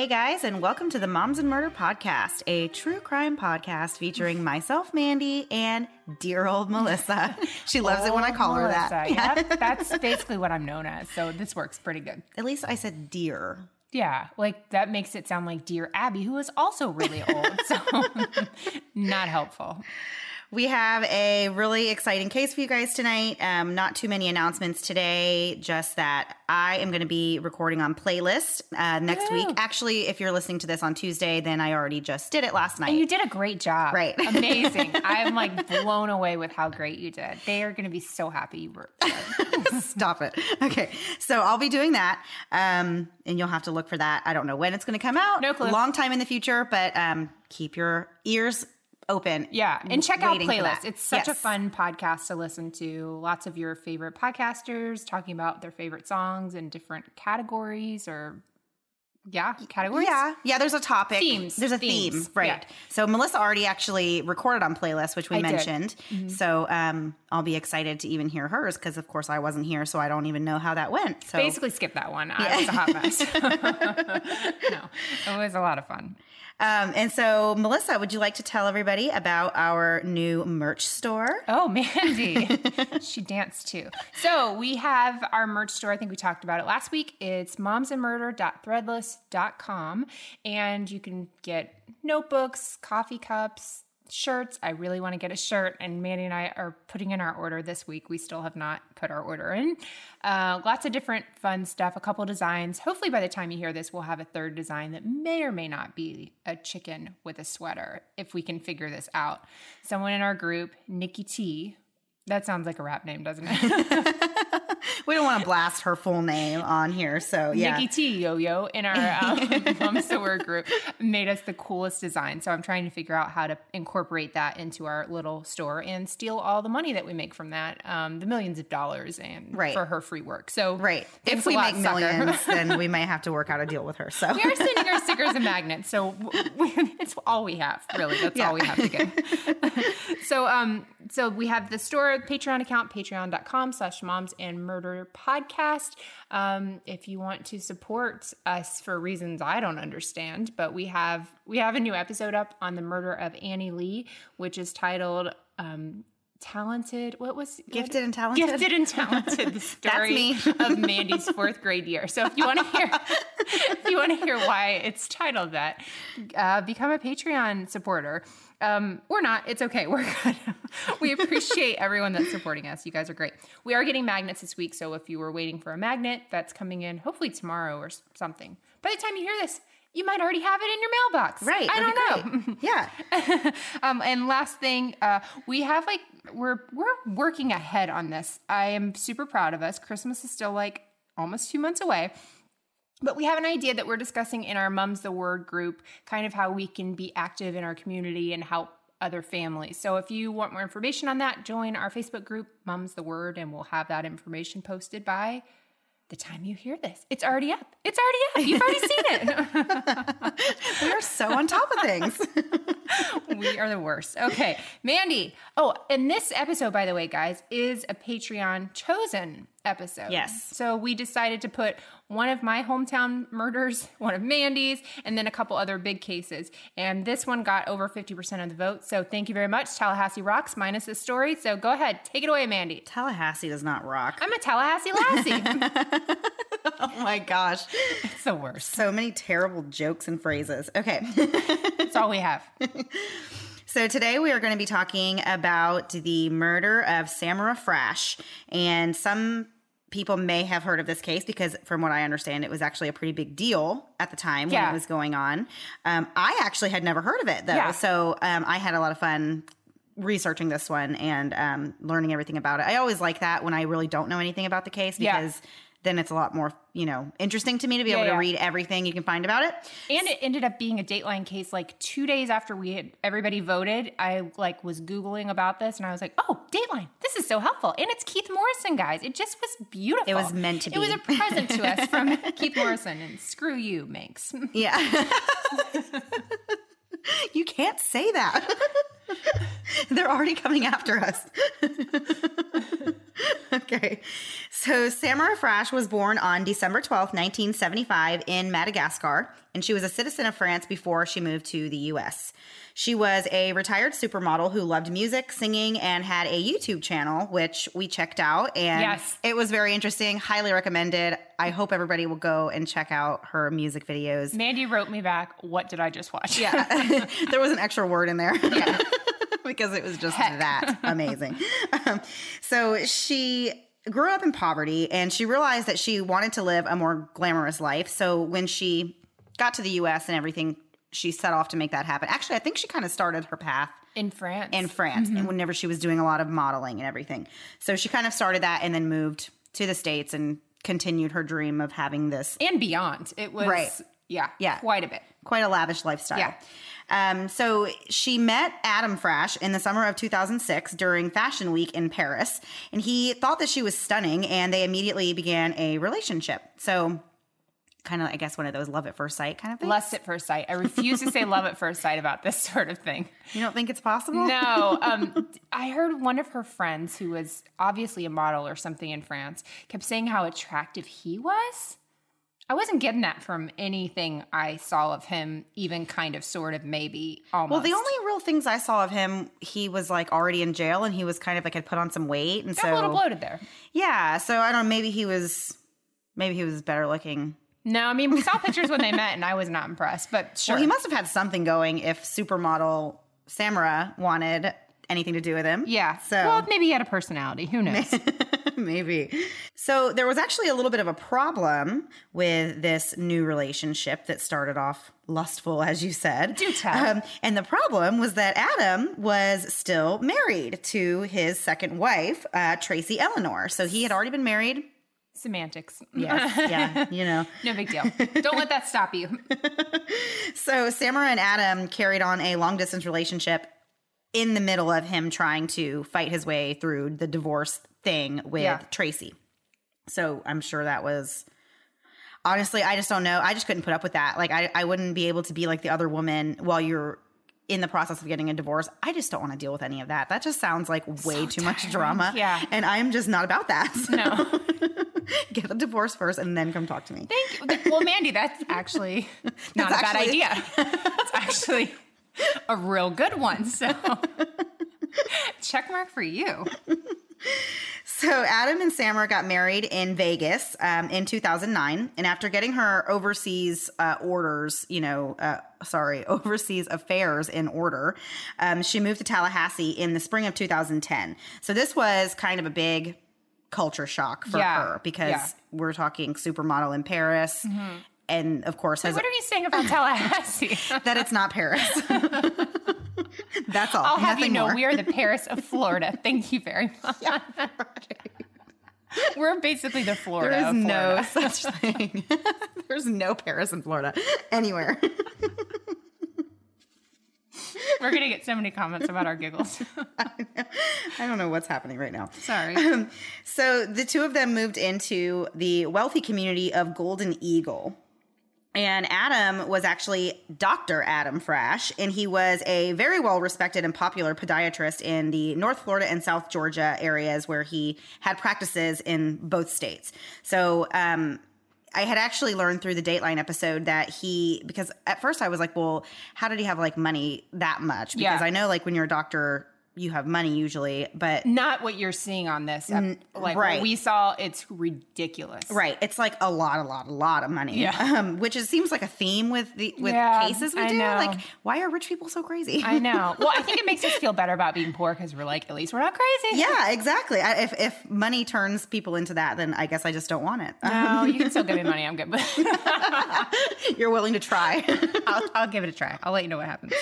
Hey guys, and welcome to the Moms and Murder Podcast, a true crime podcast featuring myself, Mandy, and dear old Melissa. She loves it when I call her that. Yep, that's basically what I'm known as. So this works pretty good. At least I said dear. Yeah, like that makes it sound like dear Abby, who is also really old. so not helpful. We have a really exciting case for you guys tonight. Um, not too many announcements today, just that I am going to be recording on playlist uh, next week. Actually, if you're listening to this on Tuesday, then I already just did it last night. And you did a great job. Right. Amazing. I'm like blown away with how great you did. They are going to be so happy you were. Stop it. Okay. So I'll be doing that. Um, and you'll have to look for that. I don't know when it's going to come out. No clue. Long time in the future, but um, keep your ears open. Yeah, and check out playlist. It's such a fun podcast to listen to. Lots of your favorite podcasters talking about their favorite songs in different categories or yeah, categories. Yeah, yeah. There's a topic. Themes. There's a Themes, theme, right? yeah. So Melissa already actually recorded on playlist, which we I did. Mm-hmm. mentioned. So um, I'll be excited to even hear hers because, of course, I wasn't here, so I don't even know how that went. So Basically, skip that one. I was a hot mess. no, it was a lot of fun. Um, and so, Melissa, would you like to tell everybody about our new merch store? Oh, Mandy. she danced too. So we have our merch store. I think we talked about it last week. It's momsandmurder.threadless.com. And you can get notebooks, coffee cups, shirts. I really want to get a shirt. And Mandy and I are putting in our order this week. We still have not put our order in. Uh, lots of different fun stuff, a couple designs. Hopefully, by the time you hear this, we'll have a third design that may or may not be a chicken with a sweater if we can figure this out. Someone in our group, Nikki T, that sounds like a rap name, doesn't it? We don't want to blast her full name on here, so yeah. Nikki T Yo Yo in our um, Mom So group made us the coolest design. So I'm trying to figure out how to incorporate that into our little store and steal all the money that we make from that, um, the millions of dollars, and Right. for her free work. So Right. If we lot, make sucker. millions, then we might have to work out a deal with her. So we are sending her stickers and magnets, so we, it's all we have. Really, that's Yeah. all we have to give. so, um, so we have the store Patreon account, patreon.com slash moms and murder podcast. Um, if you want to support us for reasons I don't understand, but we have we have a new episode up on the murder of Annie Lee, which is titled um, talented. What was Gifted and talented. Gifted and talented. The story of Mandy's fourth grade year. So if you want to hear, if you want to hear why it's titled that, uh, become a Patreon supporter. Um, or not, it's okay. We're good. we appreciate everyone that's supporting us. You guys are great. We are getting magnets this week, so if you were waiting for a magnet, that's coming in hopefully tomorrow or something. By the time you hear this, you might already have it in your mailbox. Right. I don't know. Yeah. Um, and last thing, uh, we have like we're we're working ahead on this. I am super proud of us. Christmas is still like almost two months away. But we have an idea that we're discussing in our Mums the Word group, kind of how we can be active in our community and help other families. So if you want more information on that, join our Facebook group, Mums the Word, and we'll have that information posted by the time you hear this. It's already up. It's already up. You've already seen it. we are so on top of things. we are the worst. Okay, Mandy. Oh, and this episode, by the way, guys, is a Patreon chosen episode. Yes. So we decided to put one of my hometown murders, one of Mandy's, and then a couple other big cases. And this one got over 50% of the vote. So thank you very much. Tallahassee rocks minus this story. So go ahead, take it away, Mandy. Tallahassee does not rock. I'm a Tallahassee lassie. Oh my gosh. it's the worst. So many terrible jokes and phrases. Okay. That's all we have. So today we are going to be talking about the murder of Samara Frasch. And some people may have heard of this case because from what I understand, it was actually a pretty big deal at the time when it was going on. Um, I actually had never heard of it though. Yeah. So um, I had a lot of fun researching this one and um, learning everything about it. I always like that when I really don't know anything about the case Yeah. Then it's a lot more, you know, interesting to me to be able Yeah, to yeah. read everything you can find about it. And it ended up being a Dateline case like two days after we had everybody voted. I like was Googling about this and I was like, oh, Dateline, this is so helpful. And it's Keith Morrison, guys. It just was beautiful. It was meant to be. It was a present to us from Keith Morrison and screw you, Minx. Yeah. you can't say that. They're already coming after us. okay. So Samara Frasch was born on December 12th, 1975 in Madagascar, and she was a citizen of France before she moved to the US. She was a retired supermodel who loved music, singing, and had a YouTube channel, which we checked out. And Yes. it was very interesting, highly recommended. I hope everybody will go and check out her music videos. Mandy wrote me back, what did I just watch? Yeah. there was an extra word in there. Because it was just that amazing. Um, so she grew up in poverty and she realized that she wanted to live a more glamorous life. So when she got to the US and everything, she set off to make that happen. Actually, I think she kind of started her path In France. in France and whenever she was doing a lot of modeling and everything. So she kind of started that and then moved to the States and continued her dream of having this and beyond. It was Right. yeah, Yeah. quite a bit. quite a lavish lifestyle. Yeah. Um, so she met Adam Frasch in the summer of 2006 during Fashion Week in Paris, and he thought that she was stunning, and they immediately began a relationship. So, kind of, I guess, one of those love at first sight kind of things. Lust at first sight. I refuse to say love at first sight about this sort of thing. you don't think it's possible? No, um, I heard one of her friends, who was obviously a model or something in France, kept saying how attractive he was. I wasn't getting that from anything I saw of him, even kind of, sort of, maybe, almost. Well, the only real things I saw of him, he was like already in jail, and he was kind of like had put on some weight, and Got so a little bloated there. yeah. So I don't know. Maybe he was, maybe he was better looking. No, I mean we saw pictures when they met, and I was not impressed. But sure, Well, he must have had something going if supermodel Samara wanted anything to do with him. yeah. So well, maybe he had a personality. Who knows? maybe. So there was actually a little bit of a problem with this new relationship that started off lustful, as you said. Do tell. Um, and the problem was that Adam was still married to his second wife, uh, Tracy Eleanor. So he had already been married. Semantics. yeah, yeah, you know. No big deal. Don't let that stop you. So Samara and Adam carried on a long distance relationship in the middle of him trying to fight his way through the divorce thing with Yeah. Tracy. So I'm sure that was honestly, I just don't know. I just couldn't put up with that. Like I, I wouldn't be able to be like the other woman while you're in the process of getting a divorce. I just don't want to deal with any of that. That just sounds like way too much drama. Yeah. And I'm just not about that. No. Get a divorce first and then come talk to me. Thank you. Well, Mandy, that's actually not That's a bad idea. It's actually a real good one. So Check mark for you. So Adam and Samara got married in Vegas um, in 2009, and after getting her overseas uh, orders, you know, uh, sorry, overseas affairs in order, um, she moved to Tallahassee in the spring of 2010. So this was kind of a big culture shock for Yeah, her because yeah. we're talking supermodel in Paris, and of course What are you saying about Tallahassee? that it's not Paris. That's all. I'll have you know more. we are the Paris of Florida. Thank you very much. We're basically the Florida. There is of no such thing. There's no Paris in Florida anywhere. We're gonna get so many comments about our giggles. I don't know what's happening right now. Sorry. Um, so the two of them moved into the wealthy community of Golden Eagle. And Adam was actually Dr. Adam Frasch, and he was a very well respected and popular podiatrist in the North Florida and South Georgia areas where he had practices in both states. So, um, I had actually learned through the Dateline episode that he, because at first I was like, well, how did he have like money that much? Because Yeah. I know like when you're a doctor, you have money usually, but Not what you're seeing on this. ep- Like right. what we saw, it's ridiculous. Right. It's like a lot, a lot, a lot of money. Yeah. Um, which is, seems like a theme with the with Yeah, cases we I do. know. Like, why are rich people so crazy? I know. Well, I think it makes us feel better about being poor because we're like, at least we're not crazy. yeah, exactly. I, if if money turns people into that, then I guess I just don't want it. No, you can still give me money. I'm good. But You're willing to try. I'll, I'll give it a try. I'll let you know what happens.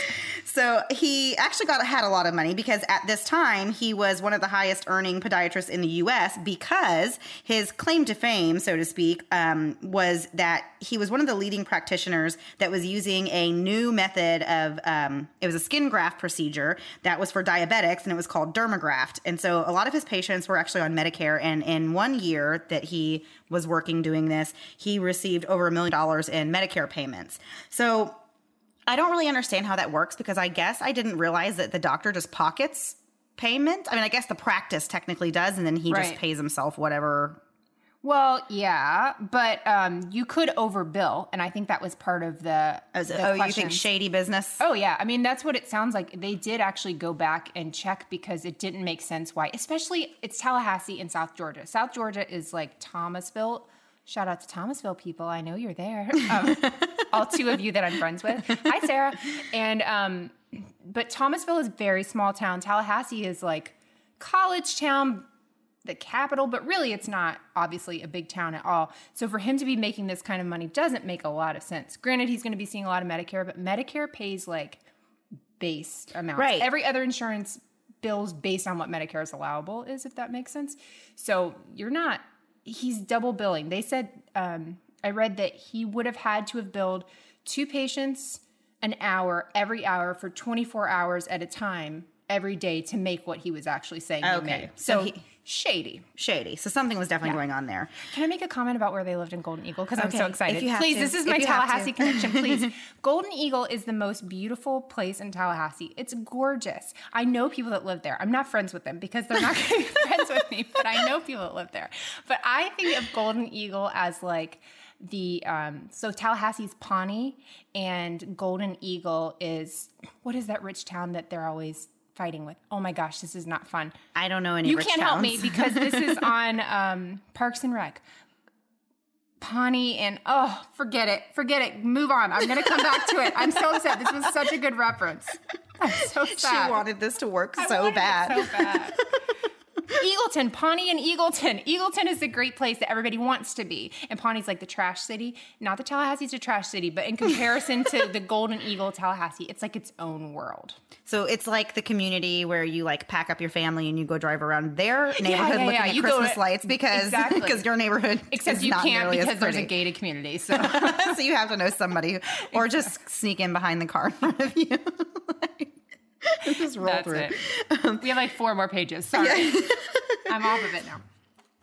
So he actually got had a lot of money because at this time he was one of the highest earning podiatrists in the U.S. because his claim to fame, so to speak, um, was that he was one of the leading practitioners that was using a new method of um, it was a skin graft procedure that was for diabetics and it was called Dermagraft. And so a lot of his patients were actually on Medicare. And in one year that he was working doing this, he received over a million dollars in Medicare payments. So I don't really understand how that works because I guess I didn't realize that the doctor just pockets payment. I mean, I guess the practice technically does, and then he just pays himself whatever. Well, yeah, but um, you could overbill, and I think that was part of the. As, the oh, you think shady business? Oh yeah, I mean that's what it sounds like. They did actually go back and check because it didn't make sense why, especially it's Tallahassee in South Georgia. South Georgia is like Thomasville. Shout out to Thomasville people. I know you're there. Um, all two of you that I'm friends with. Hi, Sarah. And um, but Thomasville is very small town. Tallahassee is like college town, the capital, but really it's not obviously a big town at all. So for him to be making this kind of money doesn't make a lot of sense. Granted, he's going to be seeing a lot of Medicare, but Medicare pays like base amounts. Right. Every other insurance bills based on what Medicare is allowable is, if that makes sense. So you're not. He's double billing. They said um, I read that he would have had to have billed two patients an hour every hour for 24 hours at a time every day to make what he was actually saying. Okay. So So, he- shady. Shady. So something was definitely going on there. Can I make a comment about where they lived in Golden Eagle? Because I'm Okay, so if excited. Please, to. this is If my Tallahassee connection. Please. Golden Eagle is the most beautiful place in Tallahassee. It's gorgeous. I know people that live there. I'm not friends with them because they're not going to be friends with me, but I know people that live there. But I think of Golden Eagle as like, the um so Tallahassee's Pawnee and Golden Eagle is what is that rich town that they're always fighting with? Oh my gosh, this is not fun I don't know any. you can't help me because this is on um, Parks and Rec. Pawnee and oh, forget it, forget it. Move on. I'm gonna come back to it. I'm so upset. This was such a good reference. I'm so sad. she wanted this to work so bad. so bad. Eagleton, Pawnee and Eagleton. Eagleton is the great place that everybody wants to be. And Pawnee's like the trash city. Not that Tallahassee's a trash city, but in comparison to the Golden Eagle Tallahassee, it's like its own world. So it's like the community where you like pack up your family and you go drive around their neighborhood yeah, looking yeah. at You Christmas to- lights because Exactly. because your neighborhood Except is you not can't because there's a gated community. So so you have to know somebody, or just sneak in behind the car in front of you. just roll That's through. it. we have like four more pages. Sorry. I'm off of it now.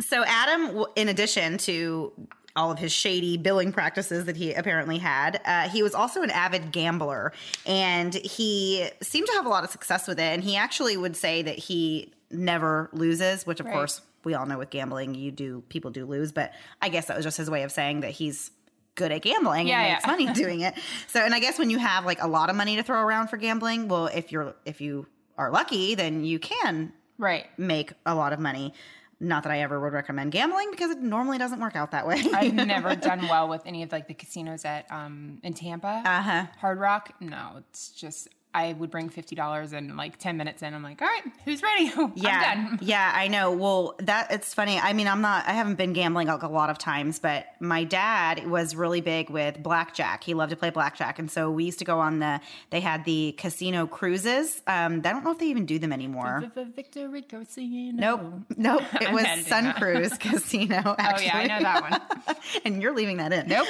So Adam, in addition to all of his shady billing practices that he apparently had, uh, he was also an avid gambler, and he seemed to have a lot of success with it. And he actually would say that he never loses, which of Right. course we all know with gambling, you do people do lose, but I guess that was just his way of saying that he's good at gambling Yeah, and yeah. makes money doing it. So, and I guess when you have like a lot of money to throw around for gambling, well, if you're if you are lucky, then you can Right. make a lot of money. Not that I ever would recommend gambling because it normally doesn't work out that way. I've never done well with any of like the casinos at um in Tampa. Uh-huh. Hard Rock. No, it's just I would bring fifty dollars and like ten minutes in, I'm like, all right, who's ready? yeah, yeah, I know. Well, that it's funny. I mean, I'm not. I haven't been gambling like a lot of times, but my dad was really big with blackjack. He loved to play blackjack, and so we used to go on the. They had the casino cruises. Um, I don't know if they even do them anymore. Victory Casino. Nope, nope. It was Sun that. Cruise Casino. Oh Actually. yeah, I know that one. and you're leaving that in. Nope.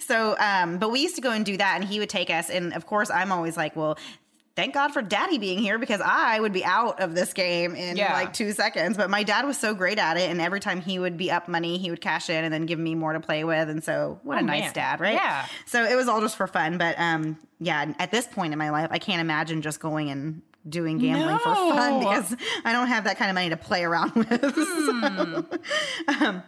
So, um, but we used to go and do that, and he would take us. And of course, I'm always like, well, thank God for daddy being here because I would be out of this game in Yeah. like two seconds. But my dad was so great at it. And every time he would be up money, he would cash in and then give me more to play with. And so, what a Oh, nice man. dad, right? Yeah. So it was all just for fun. But um, yeah, at this point in my life, I can't imagine just going and doing gambling for fun because I don't have that kind of money to play around with. So, um,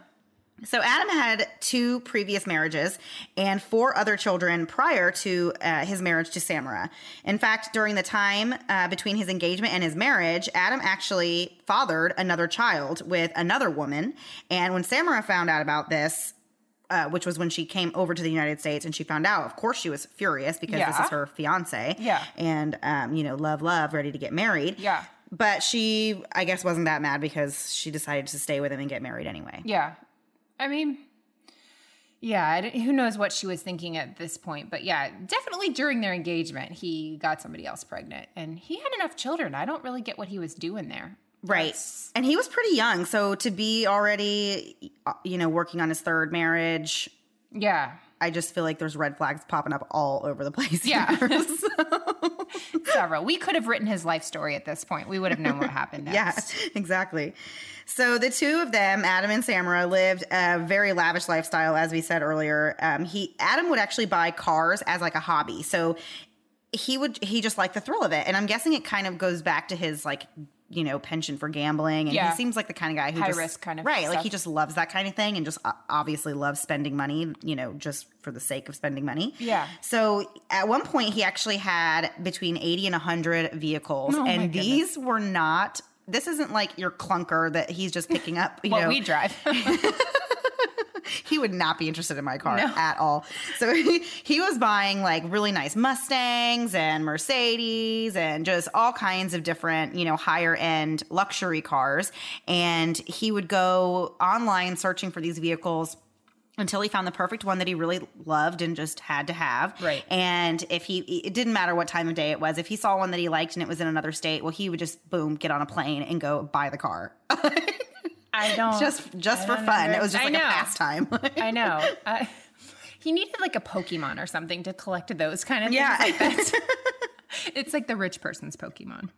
so Adam had two previous marriages and four other children prior to uh, his marriage to Samara. In fact, during the time uh, between his engagement and his marriage, Adam actually fathered another child with another woman. And when Samara found out about this, uh, which was when she came over to the United States and she found out, of course, she was furious because this is her fiance. Yeah. And, um, you know, love, love, ready to get married. Yeah. But she, I guess, wasn't that mad because she decided to stay with him and get married anyway. Yeah. I mean, yeah, who knows what she was thinking at this point. But yeah, definitely during their engagement, he got somebody else pregnant and he had enough children. I don't really get what he was doing there. Right. That's- And he was pretty young. So to be already, uh, you know, working on his third marriage, Yeah. I just feel like there's red flags popping up all over the place. Yeah. here. So, Several. We could have written his life story at this point. We would have known what happened next. yeah, exactly. So the two of them, Adam and Samara, lived a very lavish lifestyle, as we said earlier. Um, he Adam would actually buy cars as like a hobby. So he would he just liked the thrill of it, and I'm guessing it kind of goes back to his like you know penchant for gambling, and Yeah. he seems like the kind of guy who High just, risk kind of right, like he just loves that kind of thing, and just uh, obviously loves spending money, you know, just for the sake of spending money. Yeah. So at one point, he actually had between 80 and 100 vehicles, Oh, and these were not. This isn't like your clunker that he's just picking up. You What know, we drive. he would not be interested in my car No. at all. So he, he was buying like really nice Mustangs and Mercedes and just all kinds of different, you know, higher end luxury cars. And he would go online searching for these vehicles until he found the perfect one that he really loved and just had to have. Right. And if he, it didn't matter what time of day it was, if he saw one that he liked and it was in another state, well, he would just boom, get on a plane and go buy the car. I don't. just, just for don't fun. under- It was just I like a pastime. I know. Uh, he needed like a Pokemon or something to collect those kind of things Yeah. like it's like the rich person's Pokemon.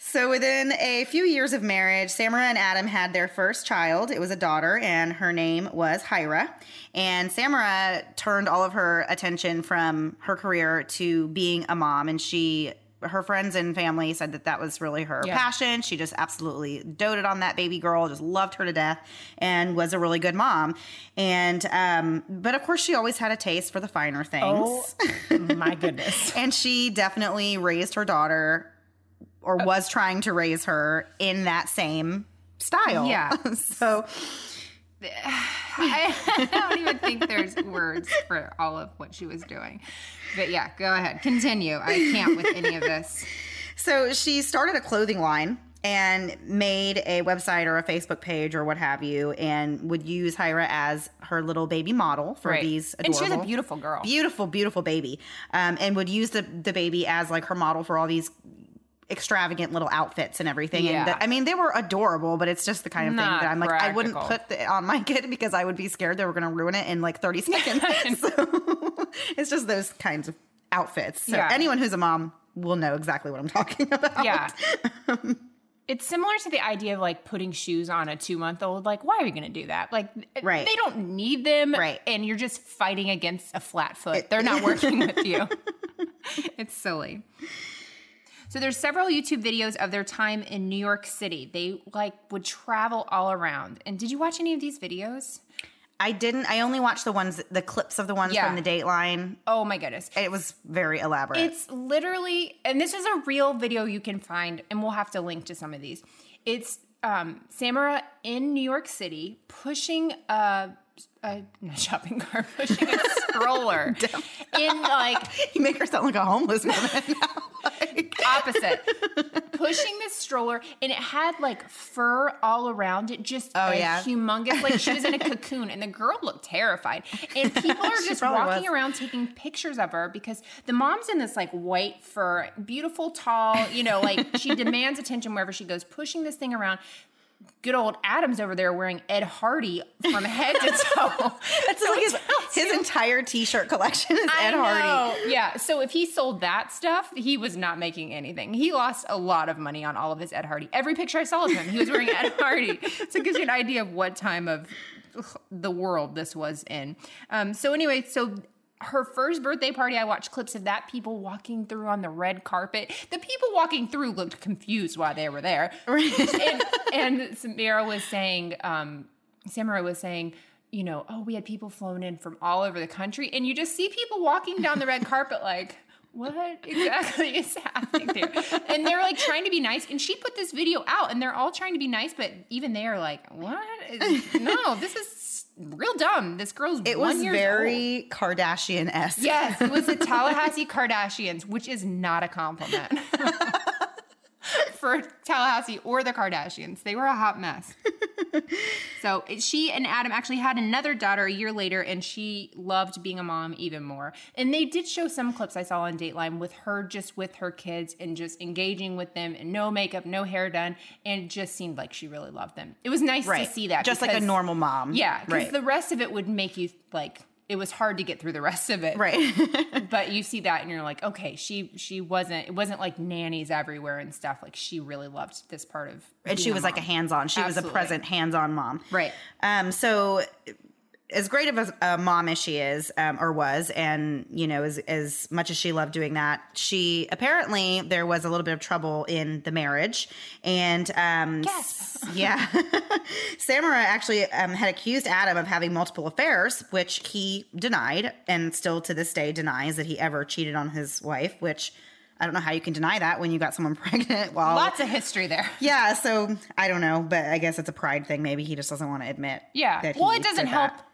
So within a few years of marriage, Samara and Adam had their first child. It was a daughter, and her name was Hira. And Samara turned all of her attention from her career to being a mom, and she. Her friends and family said that that was really her Yeah. passion. She just absolutely doted on that baby girl, just loved her to death, and was a really good mom. And, um, but of course, she always had a taste for the finer things. Oh my goodness. And she definitely raised her daughter or was trying to raise her in that same style. Yeah. so I, I don't even think there's words for all of what she was doing. But yeah, go ahead. Continue. I can't with any of this. so she started a clothing line and made a website or a Facebook page or what have you and would use Hira as her little baby model for Right. these And adorable she was a beautiful girl. beautiful beautiful baby um, and would use the the baby as like her model for all these extravagant little outfits and everything Yeah. and the, i mean they were adorable but it's just the kind of Not thing that i'm like i wouldn't put it on my kid because i would be scared they were going to ruin it in like 30 seconds so it's just those kinds of outfits so Yeah. anyone who's a mom will know exactly what i'm talking about Yeah. It's similar to the idea of like putting shoes on a two month old. Like, why are you going to do that? Like, Right. they don't need them. Right. And you're just fighting against a flat foot. They're not working with you. It's silly. So there's several YouTube videos of their time in New York City. They like would travel all around. And did you watch any of these videos? I didn't. I only watched the ones, the clips of the ones Yeah. from the Dateline. Oh my goodness. It was very elaborate. It's literally, and this is a real video you can find, and we'll have to link to some of these. It's um, Samara in New York City pushing a, a shopping cart, pushing a stroller in like you make her sound like a homeless woman. Like- opposite, pushing this stroller, and it had like fur all around it, just Oh, yeah. humongous. Like she was in a cocoon, and the girl looked terrified. And people are just walking was. around taking pictures of her because the mom's in this like white fur, beautiful, tall. You know, like she demands attention wherever she goes, pushing this thing around. Good old Adam's over there wearing Ed Hardy from head to toe. That's like his, his entire T-shirt collection is Ed I Hardy. Yeah. So if he sold that stuff, he was not making anything. He lost a lot of money on all of his Ed Hardy. Every picture I saw of him, he was wearing Ed Hardy. So it gives you an idea of what time of the world this was in. Um, so anyway, so her first birthday party, I watched clips of that. People walking through on the red carpet. The people walking through looked confused while they were there. and, and Samira was saying, um, Samara was saying, you know, oh, we had people flown in from all over the country, and you just see people walking down the red carpet like. What exactly is happening there? And they're like trying to be nice. And she put this video out, and they're all trying to be nice, but even they are like, "What? Is- No, this is real dumb. This girl's It was years old." very Kardashian esque. Yes, it was the Tallahassee Kardashians, which is not a compliment for Tallahassee or the Kardashians. They were a hot mess. so she and Adam actually had another daughter a year later, and she loved being a mom even more. And they did show some clips I saw on Dateline with her just with her kids and just engaging with them, and no makeup, no hair done, and it just seemed like she really loved them. It was nice right. to see that, just like a normal mom. Yeah, because right. the rest of it would make you like it was hard to get through the rest of it right. but you see that and you're like okay she she wasn't it wasn't like nannies everywhere and stuff like she really loved this part of and she was like a hands-on. She was a present, hands-on mom. right Um, so as great of a, a mom as she is, um, or was, and you know, as as much as she loved doing that, she apparently there was a little bit of trouble in the marriage, and um, Yes. yeah, Samara actually um, had accused Adam of having multiple affairs, which he denied, and still to this day denies that he ever cheated on his wife. Which I don't know how you can deny that when you got someone pregnant while lots of history there yeah, so I don't know, but I guess it's a pride thing. Maybe he just doesn't want to admit. yeah well it doesn't help that.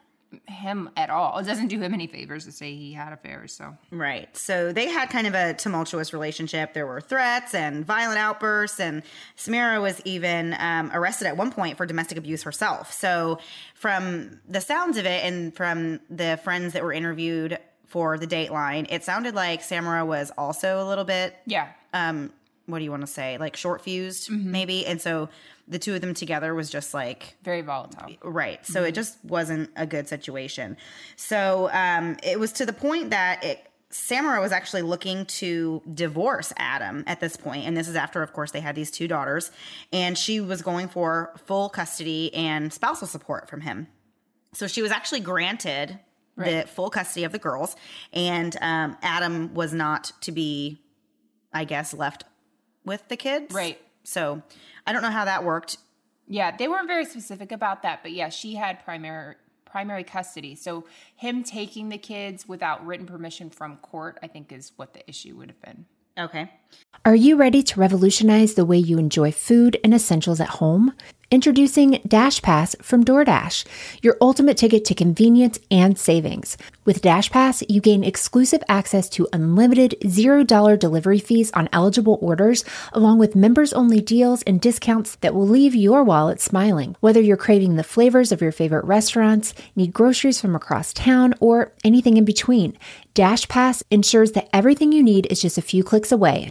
Him at all it doesn't do him any favors to say he had affairs so Right. So they had kind of a tumultuous relationship. There were threats and violent outbursts, and Samira was even um, arrested at one point for domestic abuse herself. So, from the sounds of it and from the friends that were interviewed for the Dateline, it sounded like Samira was also a little bit yeah um what do you want to say like short fused Mm-hmm. maybe and so the two of them together was just like very volatile Right. So it just wasn't a good situation. So um, it was to the point that it, Samara was actually looking to divorce Adam at this point, and this is after, of course, they had these two daughters, and she was going for full custody and spousal support from him. So she was actually granted the full custody of the girls, and um, Adam was not to be, I guess, left with the kids. Right. So I don't know how that worked. Yeah, they weren't very specific about that, but yeah, she had primary primary custody. So him taking the kids without written permission from court, I think is what the issue would have been. Okay. Are you ready to revolutionize the way you enjoy food and essentials at home? Introducing Dash Pass from DoorDash, your ultimate ticket to convenience and savings. With Dash Pass, you gain exclusive access to unlimited $0 delivery fees on eligible orders, along with members only deals and discounts that will leave your wallet smiling. Whether you're craving the flavors of your favorite restaurants, need groceries from across town, or anything in between, Dash Pass ensures that everything you need is just a few clicks away,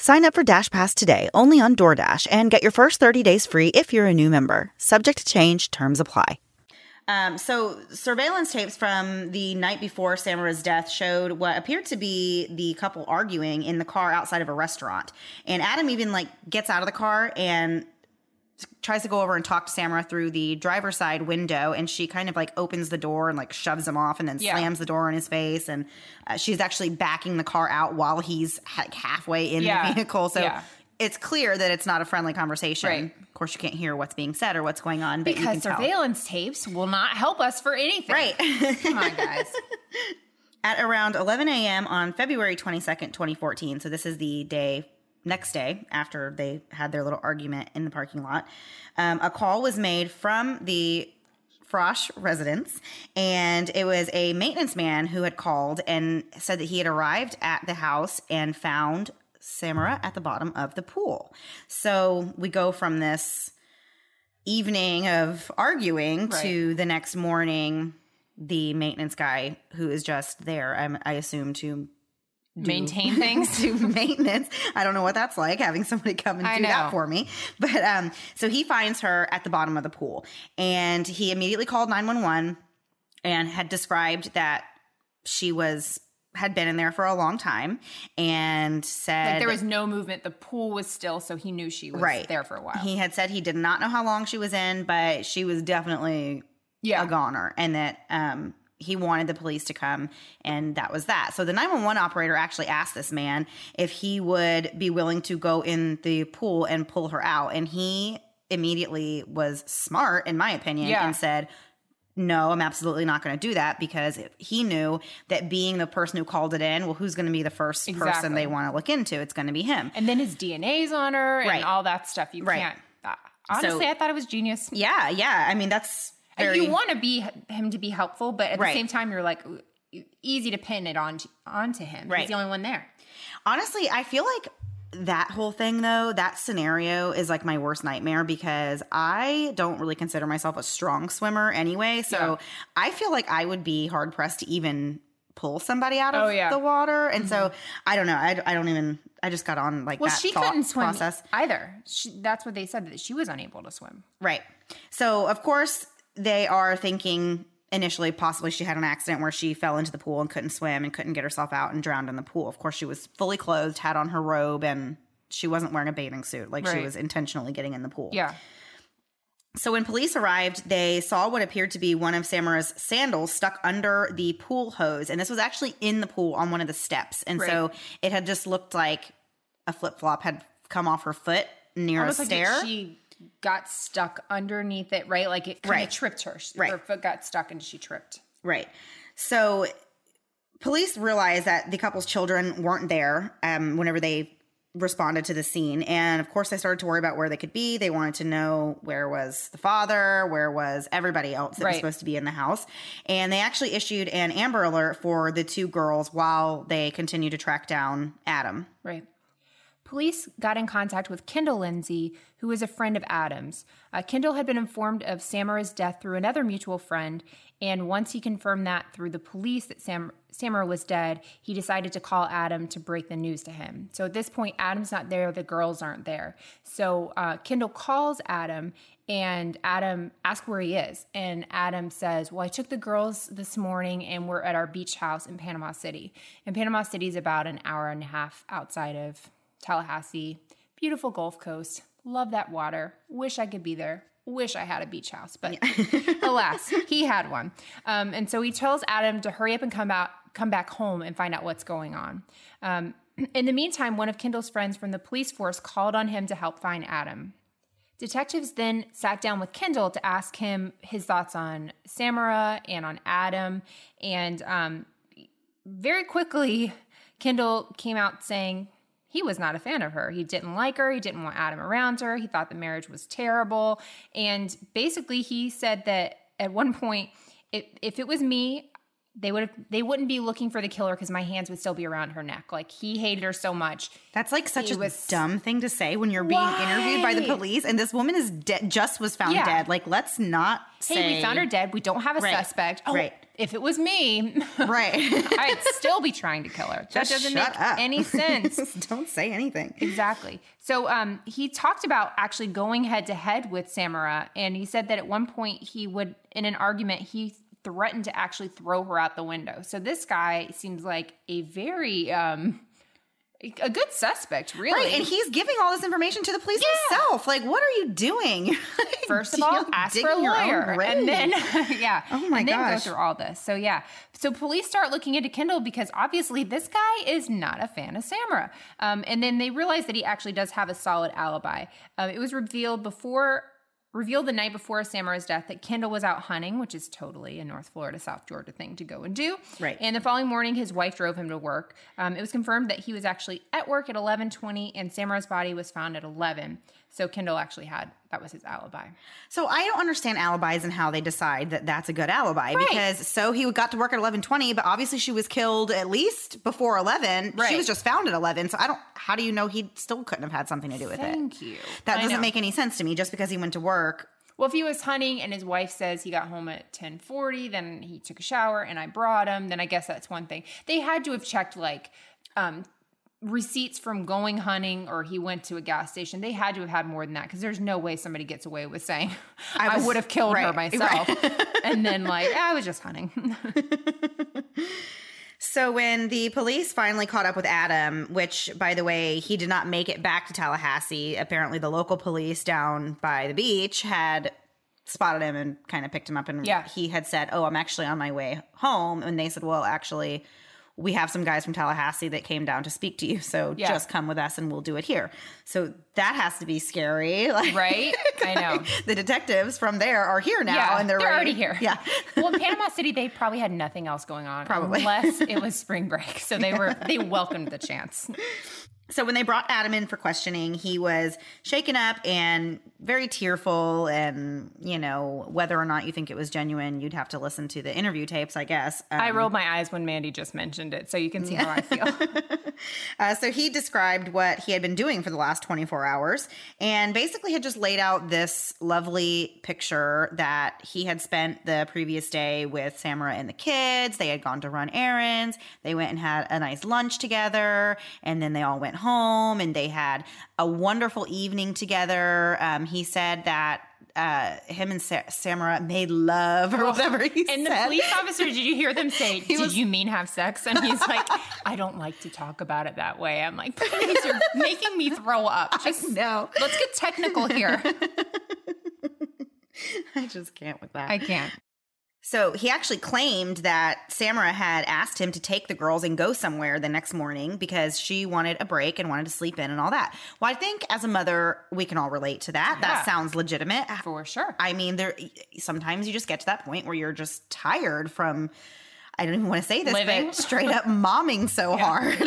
Sign up for Dash Pass today only on DoorDash and get your first 30 days free if you're a new member. Subject to change, terms apply. Um, so, surveillance tapes from the night before Samara's death showed what appeared to be the couple arguing in the car outside of a restaurant. And Adam even like gets out of the car and tries to go over and talk to Samara through the driver's side window, and she kind of like opens the door and like shoves him off, and then Yeah. slams the door in his face. And uh, she's actually backing the car out while he's like halfway in Yeah. the vehicle. So Yeah. it's clear that it's not a friendly conversation. Right. Of course, you can't hear what's being said or what's going on, but you can Because tell. surveillance tapes will not help us for anything. Right. Come on, guys. At around 11 a.m. on February 22nd, 2014, so this is the day, next day after they had their little argument in the parking lot, um, a call was made from the Frasch residence, and it was a maintenance man who had called and said that he had arrived at the house and found Samara at the bottom of the pool. So we go from this evening of arguing to the next morning the maintenance guy who is just there I'm, i assume to Maintain things. do maintenance i don't know what that's like having somebody come and I do that for me but um so he finds her at the bottom of the pool and he immediately called 911 and had described that she was had been in there for a long time and said Like there was no movement. The pool was still, so he knew she was right there for a while. he had said he did not know how long she was in but she was definitely yeah. a goner and that um he wanted the police to come and that was that. So the 911 operator actually asked this man if he would be willing to go in the pool and pull her out and he immediately was smart in my opinion Yeah. and said no, I'm absolutely not going to do that because he knew that being the person who called it in, well, who's going to be the first person they want to look into? It's going to be him. And then his DNA's on her and Right. all that stuff. You Right. can't. uh, honestly, I thought it was genius. Yeah, yeah. I mean, that's And very. you want to be him to be helpful, but at Right. the same time, you're like easy to pin it on onto him. Right. He's the only one there. Honestly, I feel like that whole thing though, that scenario is like my worst nightmare because I don't really consider myself a strong swimmer anyway. So Yeah. I feel like I would be hard pressed to even pull somebody out of Oh, yeah. Mm-hmm. the water. And so I don't know. I, I don't even, I just got on like Well, that she couldn't swim process. either. She, that's what they said that she was unable to swim. Right. So, of course, they are thinking initially possibly she had an accident where she fell into the pool and couldn't swim and couldn't get herself out and drowned in the pool. Of course, she was fully clothed, had on her robe, and she wasn't wearing a bathing suit. Like she was intentionally getting in the pool. Yeah. So when police arrived, they saw what appeared to be one of Samara's sandals stuck under the pool hose. And this was actually in the pool on one of the steps. And so it had just looked like a flip flop had come off her foot near Almost a stair. that she got stuck underneath it, right? Like it Right. tripped her. Right. Her foot got stuck and she tripped. Right. So police realized that the couple's children weren't there um, whenever they responded to the scene. And of course, they started to worry about where they could be. They wanted to know where was the father, where was everybody else that was supposed to be in the house. And they actually issued an Amber Alert for the two girls while they continued to track down Adam. Right. Police got in contact with Kendall Lindsay, who is a friend of Adam's. Uh, Kendall had been informed of Samara's death through another mutual friend, and once he confirmed that through the police that Sam- Samara was dead, he decided to call Adam to break the news to him. So at this point, Adam's not there, the girls aren't there. So uh, Kendall calls Adam, and Adam asks where he is. And Adam says, Well, I took the girls this morning and we're at our beach house in Panama City. And Panama City is about an hour and a half outside of Tallahassee. Beautiful Gulf Coast. Love that water. Wish I could be there. wish I had a beach house, but alas, he had one. Um, and so he tells Adam to hurry up and come out, come back home and find out what's going on. Um, in the meantime, one of Kendall's friends from the police force called on him to help find Adam. Detectives then sat down with Kendall to ask him his thoughts on Samara and on Adam. And um, very quickly, Kendall came out saying he was not a fan of her. He didn't like her. He didn't want Adam around her. He thought the marriage was terrible. And basically, he said that at one point, if, if it was me, they would have they wouldn't be looking for the killer because my hands would still be around her neck. Like he hated her so much. That's like such He a was- dumb thing to say when you're being interviewed by the police, and this woman is dead. Just was found Yeah. dead. Like, let's not Hey, say. we found her dead. We don't have a Right. suspect. Oh, Right. If it was me, Right. I'd still be trying to kill her. That Just doesn't make up. any sense. Don't say anything. Exactly. So um, he talked about actually going head to head with Samara, and he said that at one point he would, in an argument, he threatened to actually throw her out the window. So this guy seems like a very um, a good suspect, really. Right, and he's giving all this information to the police Yeah. himself. Like, what are you doing? First of all, ask for a digging your own lawyer, and then yeah, Oh my and then gosh. go through all this. So yeah, so police start looking into Kendall because obviously this guy is not a fan of Samara, um, and then they realize that he actually does have a solid alibi. Um, it was revealed before. Revealed the night before Samara's death that Kendall was out hunting, which is totally a North Florida, South Georgia thing to go and do. Right. And the following morning, his wife drove him to work. Um, it was confirmed that he was actually at work at eleven twenty, and Samara's body was found at eleven. So Kendall actually had that was his alibi. So I don't understand alibis and how they decide that that's a good alibi because so he got to work at eleven twenty, but obviously she was killed at least before eleven. Right. She was just found at eleven, so I don't. How do you know he still couldn't have had something to do with it? Thank you. That I doesn't know. make any sense to me. Just because he went to work, Well, if he was hunting and his wife says he got home at ten forty, then he took a shower and I brought him, then I guess that's one thing. They had to have checked like um, receipts from going hunting or he went to a gas station. They had to have had more than that because there's no way somebody gets away with saying I, was- would have killed her right, myself, and then like I was just hunting. So when the police finally caught up with Adam, which by the way, he did not make it back to Tallahassee, apparently the local police down by the beach had spotted him and kind of picked him up and Yeah. he had said, "Oh, I'm actually on my way home." And they said, "Well, actually, we have some guys from Tallahassee that came down to speak to you, so Yeah. just come with us and we'll do it here." So that has to be scary, like Right? I know. the detectives from there are here now yeah, and they're, ready- already here. Yeah. well, in Panama City, they probably had nothing else going on, Probably. unless it was spring break. So they were they welcomed the chance. So when they brought Adam in for questioning, he was shaken up and very tearful. And you know whether or not you think it was genuine, you'd have to listen to the interview tapes, I guess. Um, I rolled my eyes when Mandy just mentioned it, so you can see how I feel. Uh, so he described what he had been doing for the last 24 hours and basically had just laid out this lovely picture that he had spent the previous day with Samara and the kids. They had gone to run errands. They went and had a nice lunch together. And then they all went home and they had a wonderful evening together. Um, he said that uh, him and Sa- Samara made love or whatever he And the police officer, did you hear them say, Did was- you mean have sex? And he's like, I don't like to talk about it that way. I'm like, Please, you're making me throw up. Just no, let's get technical here. I just can't with that. I can't. So he actually claimed that Samara had asked him to take the girls and go somewhere the next morning because she wanted a break and wanted to sleep in and all that. Well, I think as a mother, we can all relate to that. Yeah. That sounds legitimate. For sure. I mean, there sometimes you just get to that point where you're just tired from I don't even want to say this, Living. but straight up momming so hard.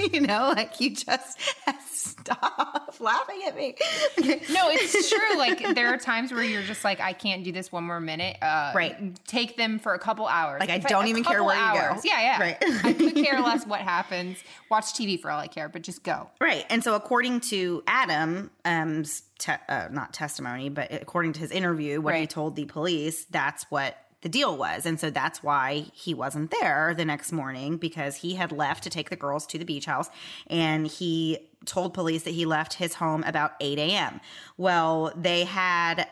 you know, like you just stop laughing at me. No, it's true. Like there are times where you're just like, I can't do this one more minute. Uh, Right. Take them for a couple hours. Like, I If don't a even care where you go. Yeah, yeah. Right. I could care less what happens. Watch TV for all I care, but just go. Right. And so, according to Adam's te- uh, not testimony, but according to his interview, what he told the police, that's what the deal was. And so that's why he wasn't there the next morning because he had left to take the girls to the beach house and he told police that he left his home about 8 a.m. Well, they had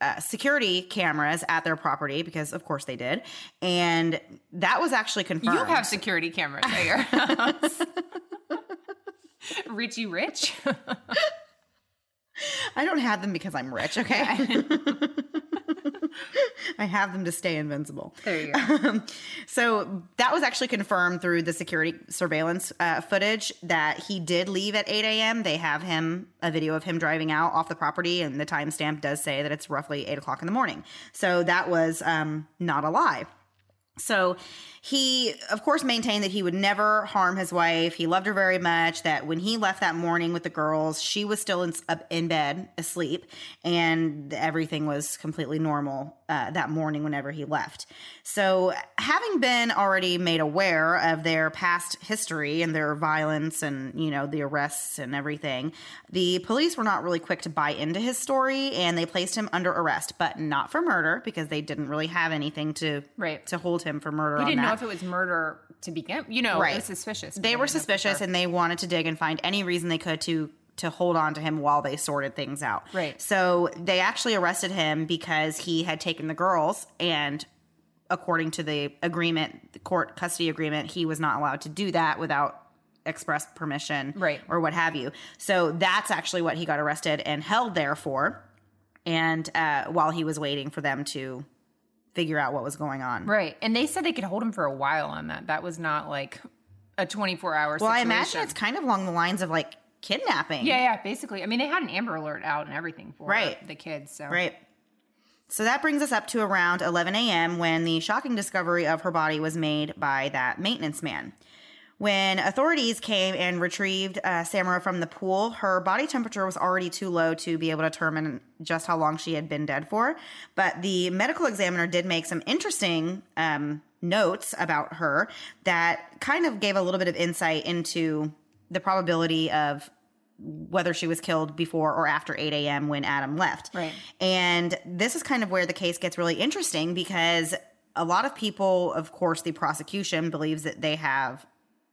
uh, security cameras at their property because, of course, they did. And that was actually confirmed. You have security cameras at your house. Richie Rich. I don't have them because I'm rich, okay? I have them to stay invincible. There you go. Um, so that was actually confirmed through the security surveillance uh, footage that he did leave at 8 a.m. They have him, a video of him driving out off the property, and the timestamp does say that it's roughly 8 o'clock in the morning. So that was um, not a lie. So he, of course, maintained that he would never harm his wife. He loved her very much. That when he left that morning with the girls, she was still in, up in bed asleep, and everything was completely normal uh, that morning whenever he left. So, having been already made aware of their past history and their violence and, you know, the arrests and everything, the police were not really quick to buy into his story and they placed him under arrest, but not for murder because they didn't really have anything to Right. to hold him for murder. He on didn't know if it was murder to begin. You know, Right. it was suspicious. They were suspicious and they wanted to dig and find any reason they could to to hold on to him while they sorted things out. Right. So they actually arrested him because he had taken the girls and according to the agreement, the court custody agreement, he was not allowed to do that without express permission Right. or what have you. So that's actually what he got arrested and held there for. And uh, while he was waiting for them to figure out what was going on. right. And they said they could hold him for a while on that. That was not like a 24 hour Well, I imagine it's kind of along the lines of like kidnapping. Yeah, yeah, basically. I mean, they had an Amber Alert out and everything for Right. the kids. So Right. So that brings us up to around 11 a.m. when the shocking discovery of her body was made by that maintenance man. When authorities came and retrieved uh, Samara from the pool, her body temperature was already too low to be able to determine just how long she had been dead for. But the medical examiner did make some interesting um, notes about her that kind of gave a little bit of insight into the probability of whether she was killed before or after 8 a.m. when Adam left. Right. And this is kind of where the case gets really interesting because a lot of people, of course, the prosecution believes that they have.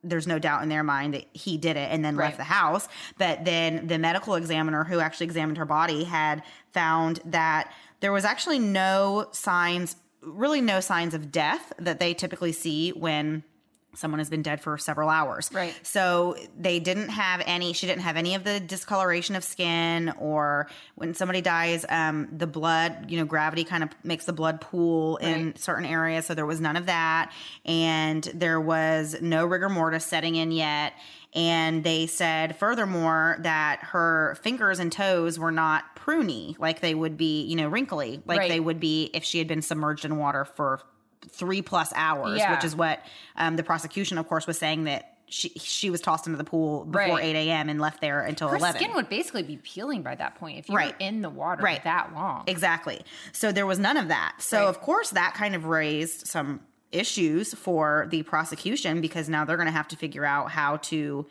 There's no doubt in their mind that he did it and then Right. left the house. But then the medical examiner who actually examined her body had found that there was actually no signs, really no signs of death that they typically see when someone has been dead for several hours. Right. So they didn't have any, she didn't have any of the discoloration of skin or when somebody dies, um, the blood, you know, gravity kind of makes the blood pool in Right. certain areas. So there was none of that. And there was no rigor mortis setting in yet. And they said furthermore that her fingers and toes were not pruny like they would be, you know, wrinkly like Right. they would be if she had been submerged in water for three plus hours, Yeah. which is what um, the prosecution, of course, was saying that she she was tossed into the pool before Right. eight a.m. and left there until her eleven. skin would basically be peeling by that point if you Right. were in the water Right. that long. Exactly. So there was none of that. So Right. of course that kind of raised some issues for the prosecution because now they're going to have to figure out how to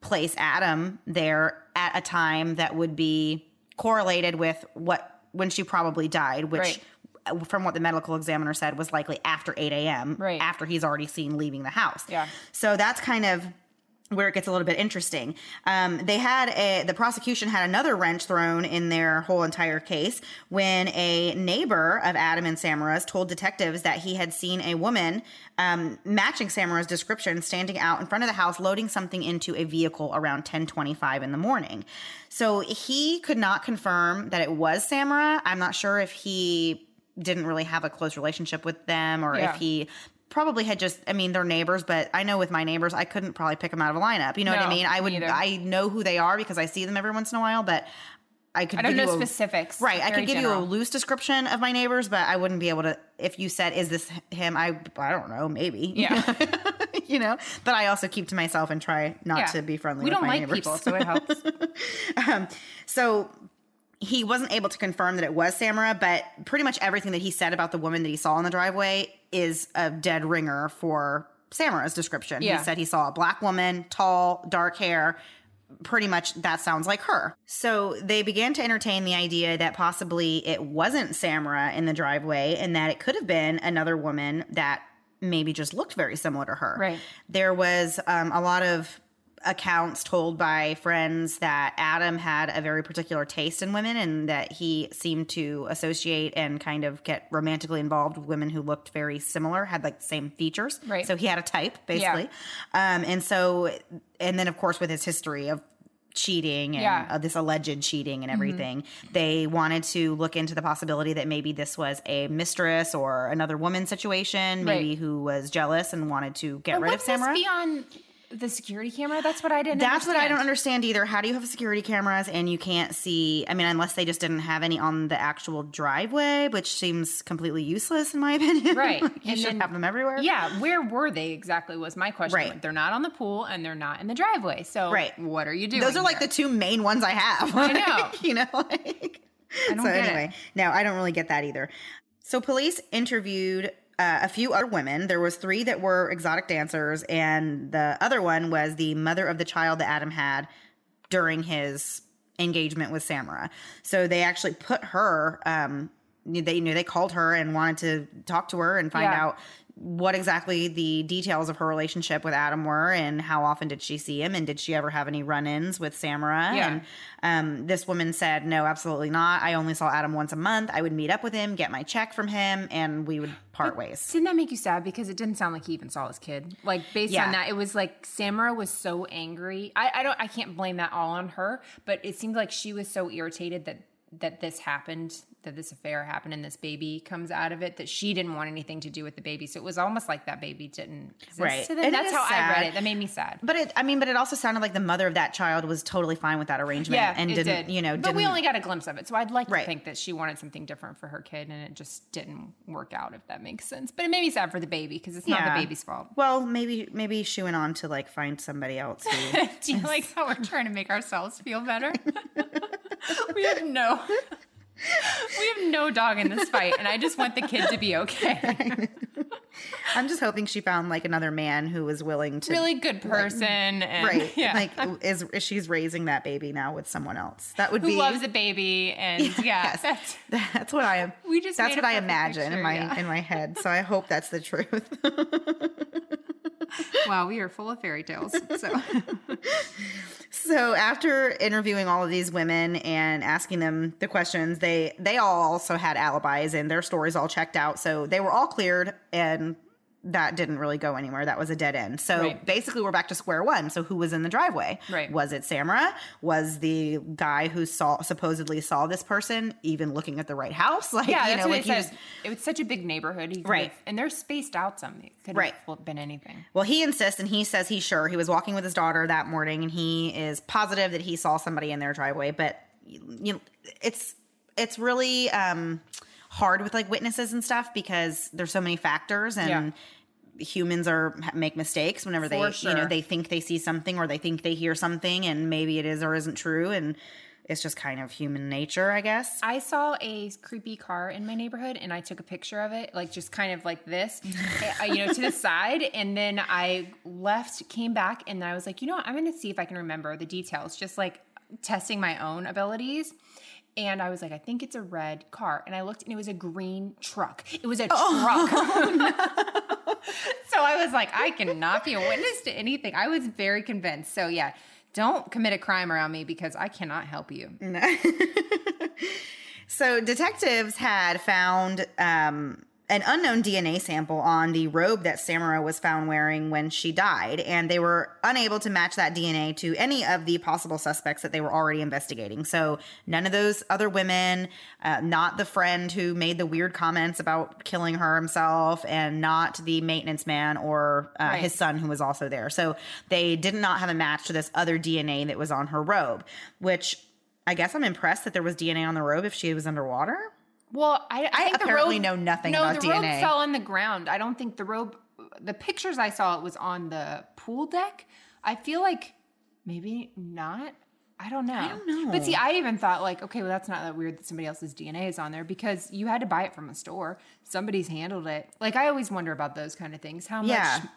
place Adam there at a time that would be correlated with what when she probably died, which. From what the medical examiner said was likely after 8 a.m. Right. after he's already seen leaving the house. Yeah. So that's kind of where it gets a little bit interesting. Um, they had a, the prosecution had another wrench thrown in their whole entire case when a neighbor of Adam and Samara's told detectives that he had seen a woman um, matching Samara's description standing out in front of the house loading something into a vehicle around 1025 in the morning. So he could not confirm that it was Samara. I'm not sure if he didn't really have a close relationship with them or Yeah. if he probably had just i mean they're neighbors but i know with my neighbors i couldn't probably pick them out of a lineup you know what i mean i would either. i know who they are because i see them every once in a while but i could I don't give know you a, specifics. right i could give you a loose description of my neighbors but i wouldn't be able to if you said is this him i i don't know maybe Yeah. you know but i also keep to myself and try not Yeah. to be friendly We with don't my like neighbors people, so it helps. Um, so he wasn't able to confirm that it was Samara, but pretty much everything that he said about the woman that he saw in the driveway is a dead ringer for Samara's description. Yeah. He said he saw a black woman, tall, dark hair. Pretty much that sounds like her. So they began to entertain the idea that possibly it wasn't Samara in the driveway and that it could have been another woman that maybe just looked very similar to her. Right. There was um, a lot of accounts told by friends that Adam had a very particular taste in women and that he seemed to associate and kind of get romantically involved with women who looked very similar, had like the same features. Right. So he had a type, basically. Um, and so, and then of course, with his history of cheating and Yeah. uh, this alleged cheating and everything. They wanted to look into the possibility that maybe this was a mistress or another woman situation, maybe Right. who was jealous and wanted to get rid of Samara. The security camera? That's what I didn't. That's what I don't understand. understand either. How do you have security cameras and you can't see? I mean, unless they just didn't have any on the actual driveway, which seems completely useless in my opinion. Right. You And should then- have them everywhere. Yeah, where were they exactly? Was my question. Right. Like, they're not on the pool and they're not in the driveway. So, Right. what are you doing? Those are like here? the two main ones I have. I know. you know, like. I don't so anyway, it. no, I don't really get that either. So police interviewed uh, a few other women. There was three that were exotic dancers, and the other one was the mother of the child that Adam had during his engagement with Samara. So they actually put her. Um, they knew they called her and wanted to talk to her and find Yeah. out what exactly the details of her relationship with Adam were and how often did she see him and did she ever have any run-ins with Samara Yeah. and um, this woman said no absolutely not I only saw Adam once a month I would meet up with him get my check from him and we would part ways Didn't that make you sad? Because it didn't sound like he even saw his kid. Like based Yeah. on that, it was like Samara was so angry. I, I don't I can't blame that all on her, but it seemed like she was so irritated that that this happened, that this affair happened and this baby comes out of it that she didn't want anything to do with the baby. So it was almost like that baby didn't exist Right. to them. And That's is how I read it. That made me sad. but it I mean but it also sounded like the mother of that child was totally fine with that arrangement Yeah, and it didn't did. you know but we only got a glimpse of it, so I'd like Right. to think that she wanted something different for her kid, and it just didn't work out. If that makes sense, but it made me sad for the baby because it's not the baby's fault. well maybe maybe she went on to like find somebody else who Do you like how we're trying to make ourselves feel better? we have no, we have no dog in this fight, and I just want the kid to be okay. I'm just hoping she found like another man who was willing to Really good person, and right. yeah, like is, is she's raising that baby now with someone else. That would be who be loves a baby, and yeah, Yes. that's that's what i am. We just that's what I imagine in my yeah. in my head. So i hope that's the truth. Wow, we are full of fairy tales. So. So after interviewing all of these women and asking them the questions they they all also had alibis and their stories all checked out. So they were all cleared and that didn't really go anywhere. That was a dead end. So Right. basically, we're back to square one. So who was in the driveway? Right. Was it Samara? Was the guy who saw supposedly saw this person even looking at the right house? Like yeah, you know, like he said. was It was such a big neighborhood, Right. And they're spaced out some. It could Right. have been anything. Well, he insists and he says he's sure. He was walking with his daughter that morning and he is positive that he saw somebody in their driveway, but you know, it's it's really um hard with like witnesses and stuff because there's so many factors and Yeah. Humans are make mistakes whenever they For you know they think they see something or they think they hear something and maybe it is or isn't true and it's just kind of human nature, I guess. I saw a creepy car in my neighborhood and I took a picture of it, like just kind of like this, uh, you know, to the side. And then I left, came back, and I was like, you know what? I'm going to see if I can remember the details, just like testing my own abilities. And I was like, I think it's a red car. And I looked and it was a green truck. It was a truck. so I was like, I cannot be a witness to anything. I was very convinced. So yeah, don't commit a crime around me because I cannot help you. So detectives had found um, an unknown DNA sample on the robe that Samara was found wearing when she died, and they were unable to match that DNA to any of the possible suspects that they were already investigating. So none of those other women, uh, not the friend who made the weird comments about killing her himself, and not the maintenance man or uh, Right. his son who was also there. So they did not have a match to this other DNA that was on her robe, which I guess I'm impressed that there was DNA on the robe if she was underwater. Well, I, I, I apparently robe, know nothing no, about the DNA. robe fell on the ground. I don't think the robe. The pictures I saw it was on the pool deck. I feel like maybe not. I don't know. I don't know. But see, I even thought like, okay, well, that's not that weird that somebody else's DNA is on there because you had to buy it from a store. Somebody's handled it. Like I always wonder about those kind of things. How Yeah. much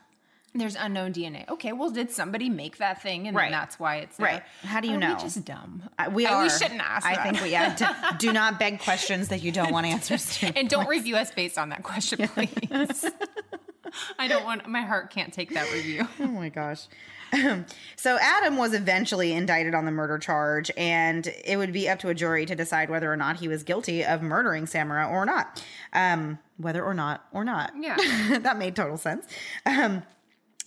there's unknown DNA. Okay, well, did somebody make that thing and Right. that's why it's there? Right. How do you Are know? We just dumb. Uh, We are. We shouldn't ask. I that. think we yeah, d- do not beg questions that you don't want answers to. And don't review us based on that question, please. I don't want my heart can't take that review. Oh my gosh. so Adam was eventually indicted on the murder charge, and it would be up to a jury to decide whether or not he was guilty of murdering Samara or not. Um, whether or not or not. Yeah. that made total sense. Um,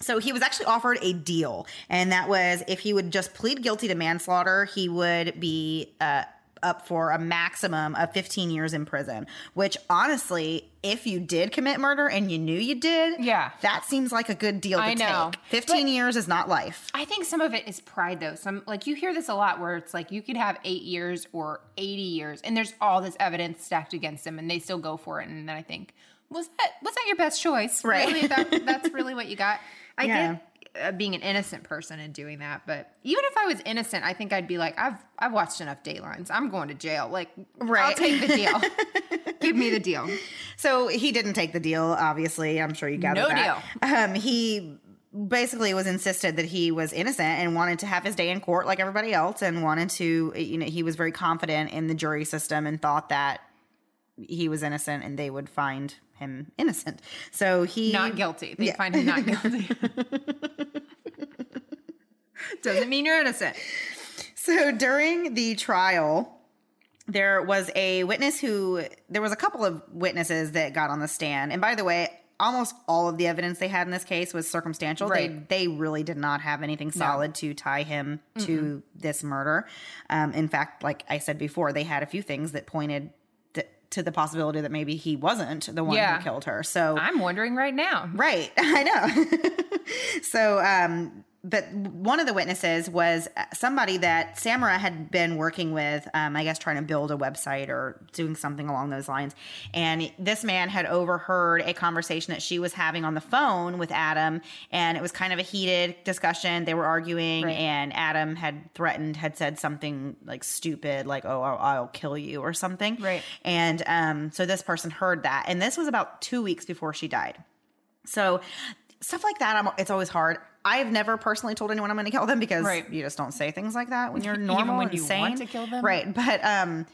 So he was actually offered a deal, and that was if he would just plead guilty to manslaughter, he would be uh, up for a maximum of 15 years in prison. Which honestly, if you did commit murder and you knew you did, Yeah. that seems like a good deal to I know. take. 15 years is not life. I think some of it is pride, though. Some like you hear this a lot, where it's like you could have eight years or eighty years, and there's all this evidence stacked against them, and they still go for it. And then I think, was that was that your best choice? Right. Really? That, that's really what you got. I Yeah. get uh, being an innocent person and doing that, but even if I was innocent, I think I'd be like, I've I've watched enough Datelines. I'm going to jail. Like, I'll Right. take the deal. Give me the deal. So he didn't take the deal, obviously. I'm sure you gathered No that. Um, he basically was insisted that he was innocent and wanted to have his day in court like everybody else and wanted to, you know, he was very confident in the jury system and thought that he was innocent and they would find him innocent. So he Not guilty. They Yeah. find him not guilty. Doesn't mean you're innocent. So during the trial, there was a witness who there was a couple of witnesses that got on the stand. And by the way, almost all of the evidence they had in this case was circumstantial. Right. They they really did not have anything solid to tie him to this murder. Um, in fact, like I said before, they had a few things that pointed to the possibility that maybe he wasn't the one Yeah. who killed her. So I'm wondering right now. Right, I know. so, um, but one of the witnesses was somebody that Samara had been working with, um, I guess, trying to build a website or doing something along those lines. And this man had overheard a conversation that she was having on the phone with Adam, and it was kind of a heated discussion. They were arguing, Right. and Adam had threatened, had said something like stupid, like, "Oh, I'll, I'll kill you" or something. Right. And um, so this person heard that, and this was about two weeks before she died. So stuff like that, I'm, it's always hard. I've never personally told anyone I'm going to kill them because Right. you just don't say things like that when you're normal when and you sane. want to kill them? right? But um,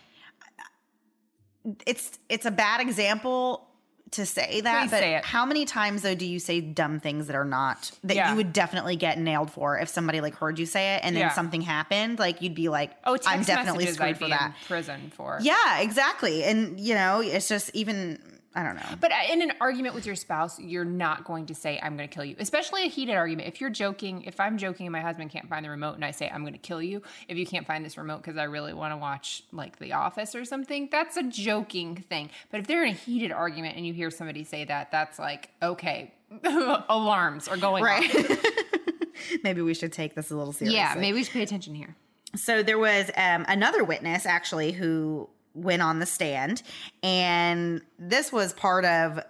it's it's a bad example to say that. Please but say how many times though do you say dumb things that are not that Yeah. you would definitely get nailed for if somebody like heard you say it and then Yeah. something happened? Like you'd be like, Oh, I'm definitely screwed I'd for that. in prison for. Yeah, exactly. And you know, it's just even I don't know. But uh, in an argument with your spouse, you're not going to say, I'm going to kill you. Especially a heated argument. If you're joking, if I'm joking and my husband can't find the remote and I say, I'm going to kill you, if you can't find this remote because I really want to watch like The Office or something, that's a joking thing. But if they're in a heated argument and you hear somebody say that, that's like, okay, alarms are going Right. off. maybe we should take this a little seriously. Yeah, maybe we should pay attention here. So there was um, another witness actually who went on the stand, and this was part of.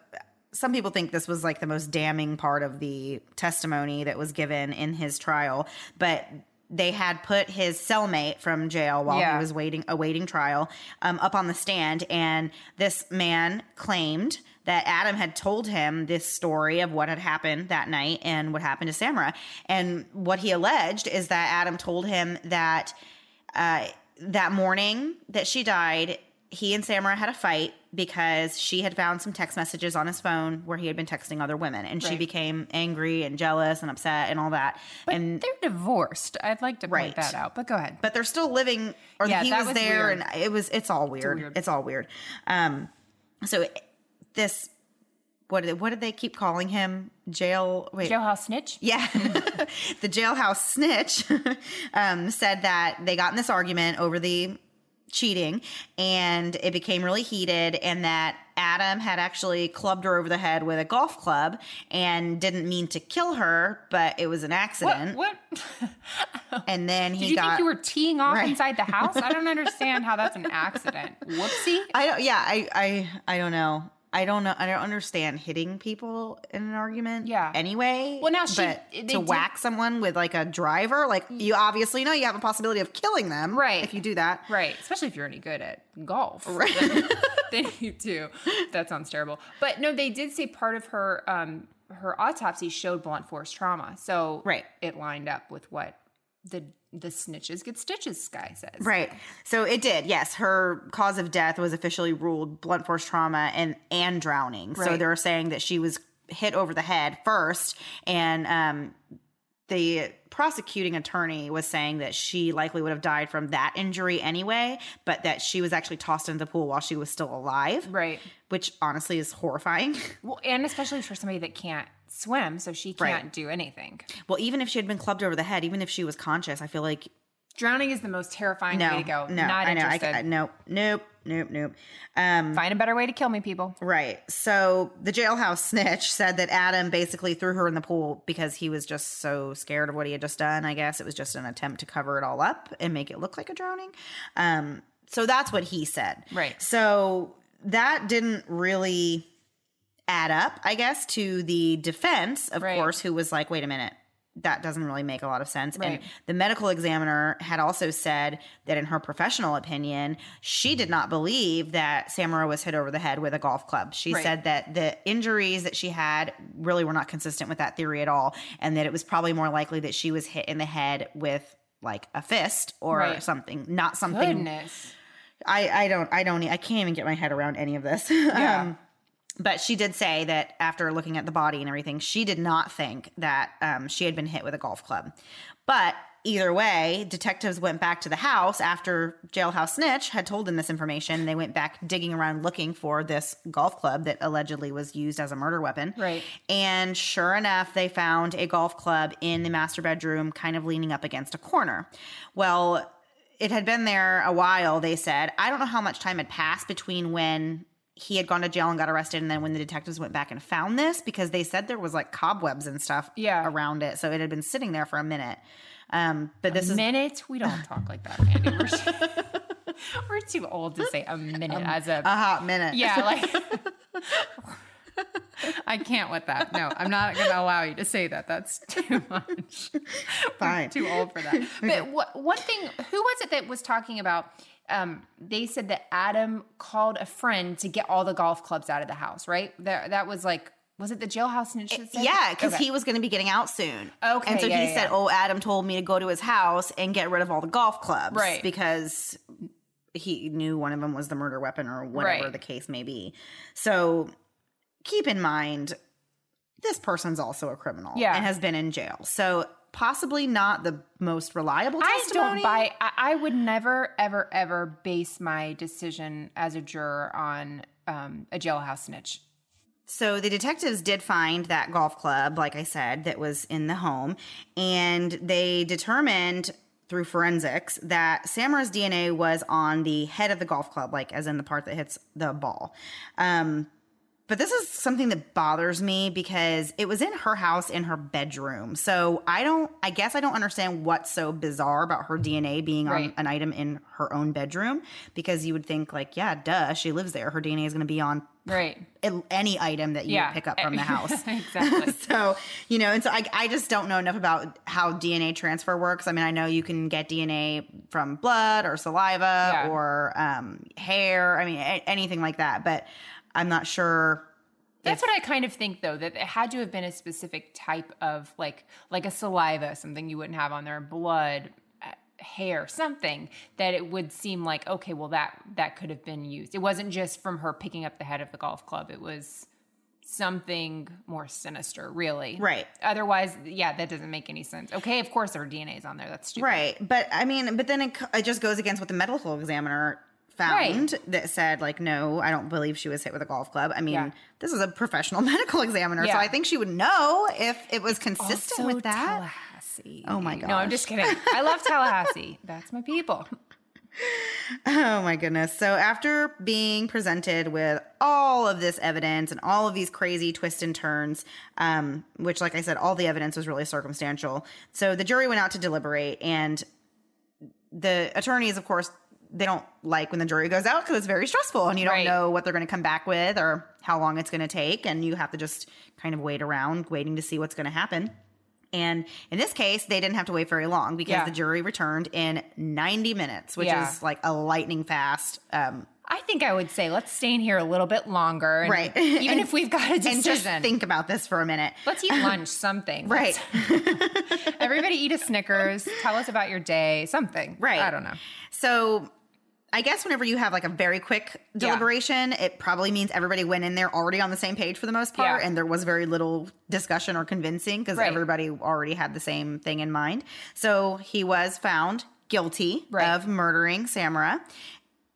Some people think this was like the most damning part of the testimony that was given in his trial, but they had put his cellmate from jail while Yeah. he was waiting awaiting trial um, up on the stand, and this man claimed that Adam had told him this story of what had happened that night and what happened to Samara, and what he alleged is that Adam told him that uh, that morning that she died, he and Samara had a fight because she had found some text messages on his phone where he had been texting other women, and she became angry and jealous and upset and all that. and They're divorced. I'd like to point Right. that out, but go ahead. but they're still living, or Yeah, he was, was there, weird. and it was it's all weird. weird. It's all weird. Um, so this. What did, what did they keep calling him? Jail. Wait, Jailhouse snitch? yeah. the jailhouse snitch um, said that they got in this argument over the cheating and it became really heated and that Adam had actually clubbed her over the head with a golf club and didn't mean to kill her, but it was an What? accident. what? And then he Did you got think you were teeing off Right. inside the house? I don't understand how that's an accident. Whoopsie. I don't yeah, I I I don't know. I don't know. I don't understand hitting people in an argument. Yeah. Anyway. Well, now she- but to did- whack someone with like a driver, like you obviously know you have a possibility of killing them, Right. If you do that, Right. Especially if you're any good at golf. Right. then you do. That sounds terrible. But no, they did say part of her um her autopsy showed blunt force trauma. So Right. it lined up with what the the snitches get stitches Sky says. Right. So it did. Yes, her cause of death was officially ruled blunt force trauma and and drowning. So they're saying that she was hit over the head first and um the prosecuting attorney was saying that she likely would have died from that injury anyway, but that she was actually tossed into the pool while she was still alive. Right. Which honestly is horrifying. Well, and especially for somebody that can't swim, so she can't Right. do anything. well, even if she had been clubbed over the head, even if she was conscious, I feel like Drowning is the most terrifying no, way to go. no, Not I know, I, interested. I, nope, nope, nope, nope. Um, Find a better way to kill me, people. Right. So the jailhouse snitch said that Adam basically threw her in the pool because he was just so scared of what he had just done. I guess it was just an attempt to cover it all up and make it look like a drowning. Um, so that's what he said. Right. So that didn't really add up, I guess, to the defense, of Right. course, who was like, wait a minute. That doesn't really make a lot of sense. Right. And the medical examiner had also said that, in her professional opinion, she did not believe that Samara was hit over the head with a golf club. She Right. said that the injuries that she had really were not consistent with that theory at all, and that it was probably more likely that she was hit in the head with like a fist or Right. something, not something. Goodness. I I don't I don't I can't even get my head around any of this. Yeah. um, but she did say that after looking at the body and everything, she did not think that um, she had been hit with a golf club. But either way, detectives went back to the house after Jailhouse Snitch had told them this information. They went back digging around looking for this golf club that allegedly was used as a murder weapon. Right. And sure enough, they found a golf club in the master bedroom, kind of leaning up against a corner. Well, it had been there a while, they said. I don't know how much time had passed between when he had gone to jail and got arrested and then when the detectives went back and found this because they said there was like cobwebs and stuff Yeah. around it. So it had been sitting there for a minute. Um, but this is minute? We don't talk like that, Mandy. We're too, we're too old to say a minute as a a hot minute. yeah. Like I can't with that. No, I'm not going to allow you to say that. That's too much. Fine. too old for that. But what, one thing, who was it that was talking about? Um, they said that Adam called a friend to get all the golf clubs out of the house. Right? That that was like, was it the jailhouse snitch? Yeah, because Okay. he was going to be getting out soon. Okay, And so yeah, he yeah, said. Oh, Adam told me to go to his house and get rid of all the golf clubs. Right. Because he knew one of them was the murder weapon or whatever Right. the case may be. So keep in mind, this person's also a criminal Yeah. and has been in jail. So possibly not the most reliable testimony. I don't buy. I, I would never, ever, ever base my decision as a juror on um, a jailhouse snitch. So the detectives did find that golf club, like I said, that was in the home, and they determined through forensics that Samara's DNA was on the head of the golf club, like as in the part that hits the ball. Um, but this is something that bothers me because it was in her house in her bedroom. So I don't, I guess I don't understand what's so bizarre about her DNA being on an item in her own bedroom because you would think, like, yeah, duh, she lives there. Her DNA is going to be on Right. any item that you Yeah. pick up from the house. Exactly. so, you know, and so I, I just don't know enough about how DNA transfer works. I mean, I know you can get DNA from blood or saliva Yeah. or um, hair. I mean, a- anything like that. But I'm not sure. That's what I kind of think, though, that it had to have been a specific type of like, like a saliva, something you wouldn't have on there, blood, uh, hair, something that it would seem like, okay, well, that that could have been used. It wasn't just from her picking up the head of the golf club. It was something more sinister, really. Right. Otherwise, yeah, that doesn't make any sense. Okay, of course, her DNA's on there. That's stupid. Right. But I mean, but then it, it just goes against what the medical examiner found that said, like, no, I don't believe she was hit with a golf club. I mean, Yeah. this is a professional medical examiner. So I think she would know if it was consistent Also, with that. Tallahassee. Oh my god No, I'm just kidding. I love Tallahassee. That's my people. Oh my goodness. So after being presented with all of this evidence and all of these crazy twists and turns, um, which like I said, all the evidence was really circumstantial. So the jury went out to deliberate and the attorneys, of course, they don't like when the jury goes out because it's very stressful and you don't Right. know what they're going to come back with or how long it's going to take. And you have to just kind of wait around waiting to see what's going to happen. And in this case, they didn't have to wait very long because Yeah. the jury returned in 90 minutes, which Yeah. is like a lightning fast. Um, I think I would say let's stay in here a little bit longer. and Right. Even And- if we've got a decision. and just think about this for a minute. let's eat lunch, something. Right. Everybody eat a Snickers. Tell us about your day, something. Right. I don't know. So I guess whenever you have like a very quick deliberation, it probably means everybody went in there already on the same page for the most part, Yeah. and there was very little discussion or convincing because Right. everybody already had the same thing in mind. So he was found guilty Right. of murdering Samara.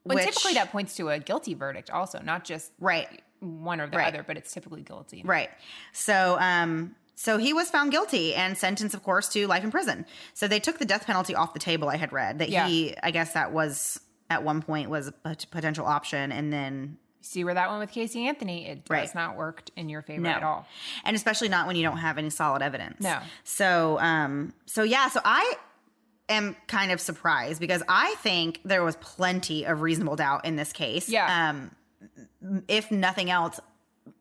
When which- typically that points to a guilty verdict, also, not just right, one or the Right. other, but it's typically guilty. Right. So, um, so he was found guilty and sentenced, of course, to life in prison. So they took the death penalty off the table. I had read that Yeah. he, I guess that was at one point was a potential option, and then See where that went with Casey Anthony? It does Right. not work in your favor no, at all. and especially not when you don't have any solid evidence. No. So, um, so yeah, so I am kind of surprised because I think there was plenty of reasonable doubt in this case. Yeah. Um, if nothing else,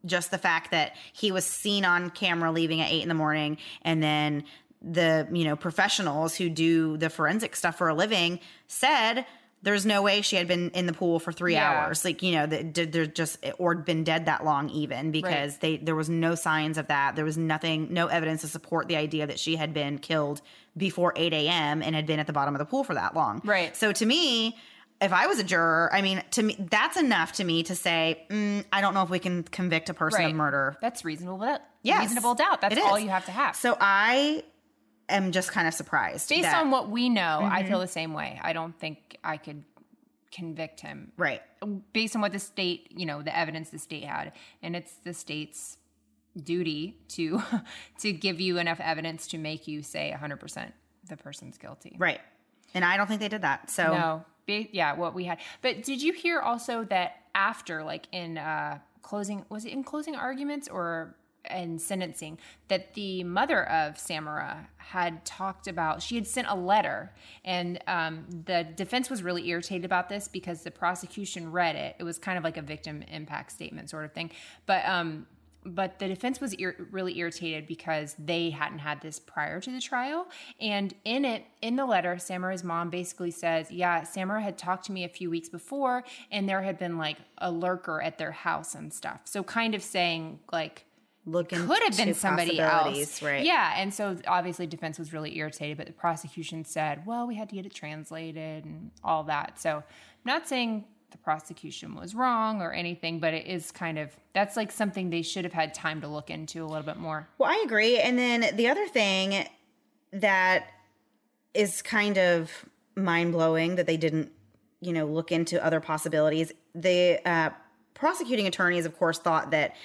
just the fact that he was seen on camera leaving at eight in the morning and then the you know professionals who do the forensic stuff for a living said there's no way she had been in the pool for three Yeah. hours like you know that did they're just or been dead that long even because they there was no signs of that there was nothing no evidence to support the idea that she had been killed before 8 a.m and had been at the bottom of the pool for that long Right. so to me, if I was a juror, I mean, to me, that's enough to me to say, mm, I don't know if we can convict a person Right. of murder. That's reasonable. That, Yes, reasonable doubt. That's all you have to have. So I am just kind of surprised. Based that- on what we know, I Mm-hmm. feel the same way. I don't think I could convict him right, based on what the state, you know, the evidence the state had, and it's the state's duty to to give you enough evidence to make you say 100% the person's guilty. right, and I don't think they did that. So No, ba- yeah, what we had. But did you hear also that after, like in uh, closing, was it in closing arguments or in sentencing, that the mother of Samara had talked about, she had sent a letter, and um, the defense was really irritated about this because the prosecution read it. It was kind of like a victim impact statement sort of thing, but um, but the defense was ir- really irritated because they hadn't had this prior to the trial. And in it, in the letter, Samara's mom basically says, Yeah, Samara had talked to me a few weeks before, and there had been like a lurker at their house and stuff. So, kind of saying, like, look could have been somebody else. right? Yeah. And so obviously defense was really irritated, but the prosecution said, well, we had to get it translated and all that. So I'm not saying the prosecution was wrong or anything, but it is kind of that's like something they should have had time to look into a little bit more. Well, I agree. And then the other thing that is kind of mind blowing that they didn't, you know, look into other possibilities. The uh, prosecuting attorneys, of course, thought that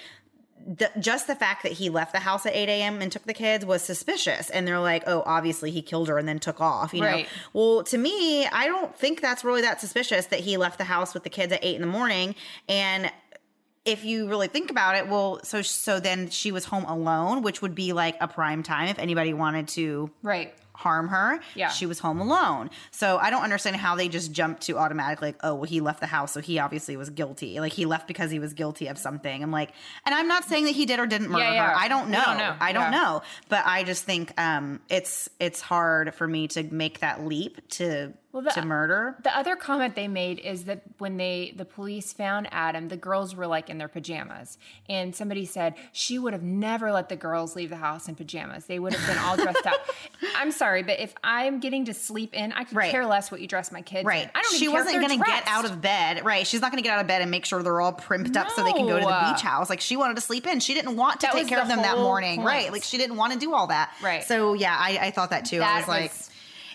the, just the fact that he left the house at 8 a.m. and took the kids was suspicious. And they're like, oh, obviously he killed her and then took off, you know? Well, to me, I don't think that's really that suspicious that he left the house with the kids at 8 in the morning. And if you really think about it, well, so so then she was home alone, which would be like a prime time if anybody wanted to Right. Harm her. Yeah. She was home alone. So I don't understand how they just jumped to automatically like, oh, well, he left the house, so he obviously was guilty. Like he left because he was guilty of something. I'm like, and I'm not saying that he did or didn't murder Yeah, yeah. her. I don't know. don't know. I don't Yeah. know. But I just think um it's it's hard for me to make that leap to Well, the- to murder. The other comment they made is that when they the police found Adam, the girls were like in their pajamas, and somebody said she would have never let the girls leave the house in pajamas. They would have been all dressed up. I'm sorry, but if I'm getting to sleep in, I could Right. care less what you dress my kids. Right. In. I don't she wasn't going to get out of bed. Right. She's not going to get out of bed and make sure they're all primped up so they can go to the beach house. Like she wanted to sleep in. She didn't want to That take was care of them that morning. point. Right. Like she didn't want to do all that. Right. So yeah, I, I thought that too. I That was like,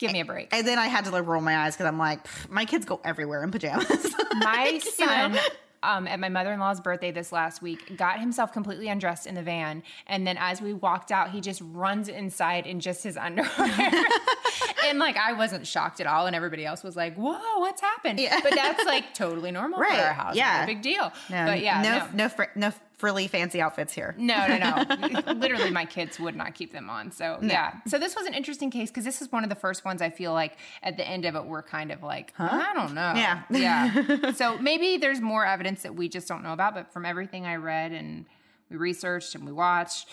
give me a break. and then I had to like roll my eyes because I'm like, my kids go everywhere in pajamas. my son um, at my mother-in-law's birthday this last week got himself completely undressed in the van and then as we walked out he just runs inside in just his underwear and like i wasn't shocked at all and everybody else was like whoa what's happened Yeah. but that's like totally normal Right. for our house Yeah. Not a big deal No, but yeah no, no. no, fr- no frilly fancy outfits here. No, no, no. Literally, my kids would not keep them on. So, yeah. So, this was an interesting case because this is one of the first ones I feel like at the end of it, we're kind of like, I don't know. Yeah. Yeah. so, maybe there's more evidence that we just don't know about. But from everything I read and we researched and we watched,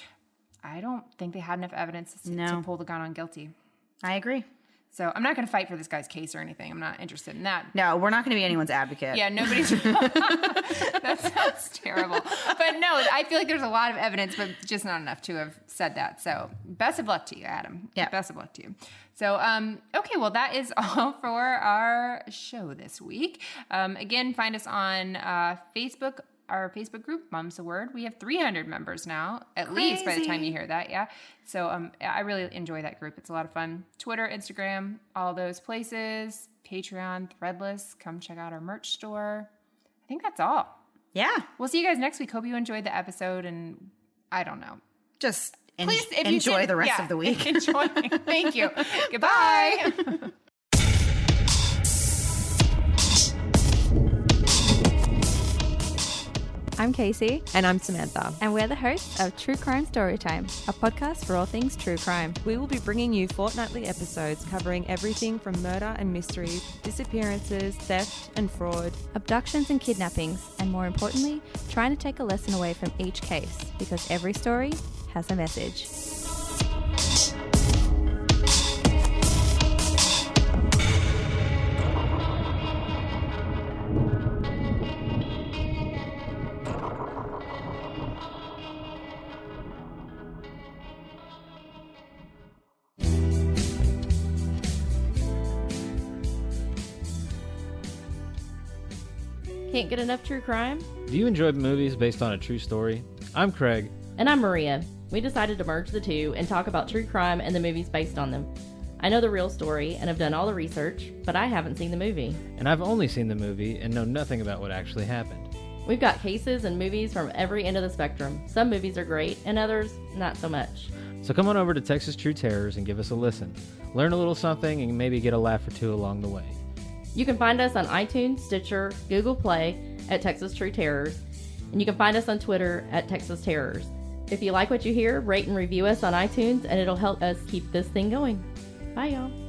I don't think they had enough evidence to, No. to pull the gun on guilty. I agree. So I'm not going to fight for this guy's case or anything. I'm not interested in that. No, we're not going to be anyone's advocate. Yeah, nobody's. that sounds terrible. But no, I feel like there's a lot of evidence, but just not enough to have said that. So best of luck to you, Adam. Yeah. Best of luck to you. So, um, okay, well, that is all for our show this week. Um, again, find us on uh, Facebook, our Facebook group, Mom's a Word. We have 300 members now, at least by the time you hear that. Yeah. So, um, I really enjoy that group. It's a lot of fun. Twitter, Instagram, all those places, Patreon, Threadless. Come check out our merch store. I think that's all. Yeah. We'll see you guys next week. Hope you enjoyed the episode, and I don't know. Just Please, if you enjoy did- the rest yeah, of the week. enjoy. Thank you. Goodbye. I'm Casey, And I'm Samantha. and we're the hosts of True Crime Storytime, a podcast for all things true crime. We will be bringing you fortnightly episodes covering everything from murder and mysteries, disappearances, theft and fraud. Abductions and kidnappings, and more importantly, trying to take a lesson away from each case because every story has a message. Can't get enough true crime? Do you enjoy movies based on a true story? I'm Craig. And I'm Maria. We decided to merge the two and talk about true crime and the movies based on them. I know the real story and have done all the research, but I haven't seen the movie. And I've only seen the movie and know nothing about what actually happened. We've got cases and movies from every end of the spectrum. Some movies are great, and others, not so much. So come on over to Texas True Terrors and give us a listen. Learn a little something and maybe get a laugh or two along the way. You can find us on iTunes, Stitcher, Google Play at Texas True Terrors, and you can find us on Twitter at Texas Terrors. If you like what you hear, rate and review us on iTunes, and it'll help us keep this thing going. Bye, y'all.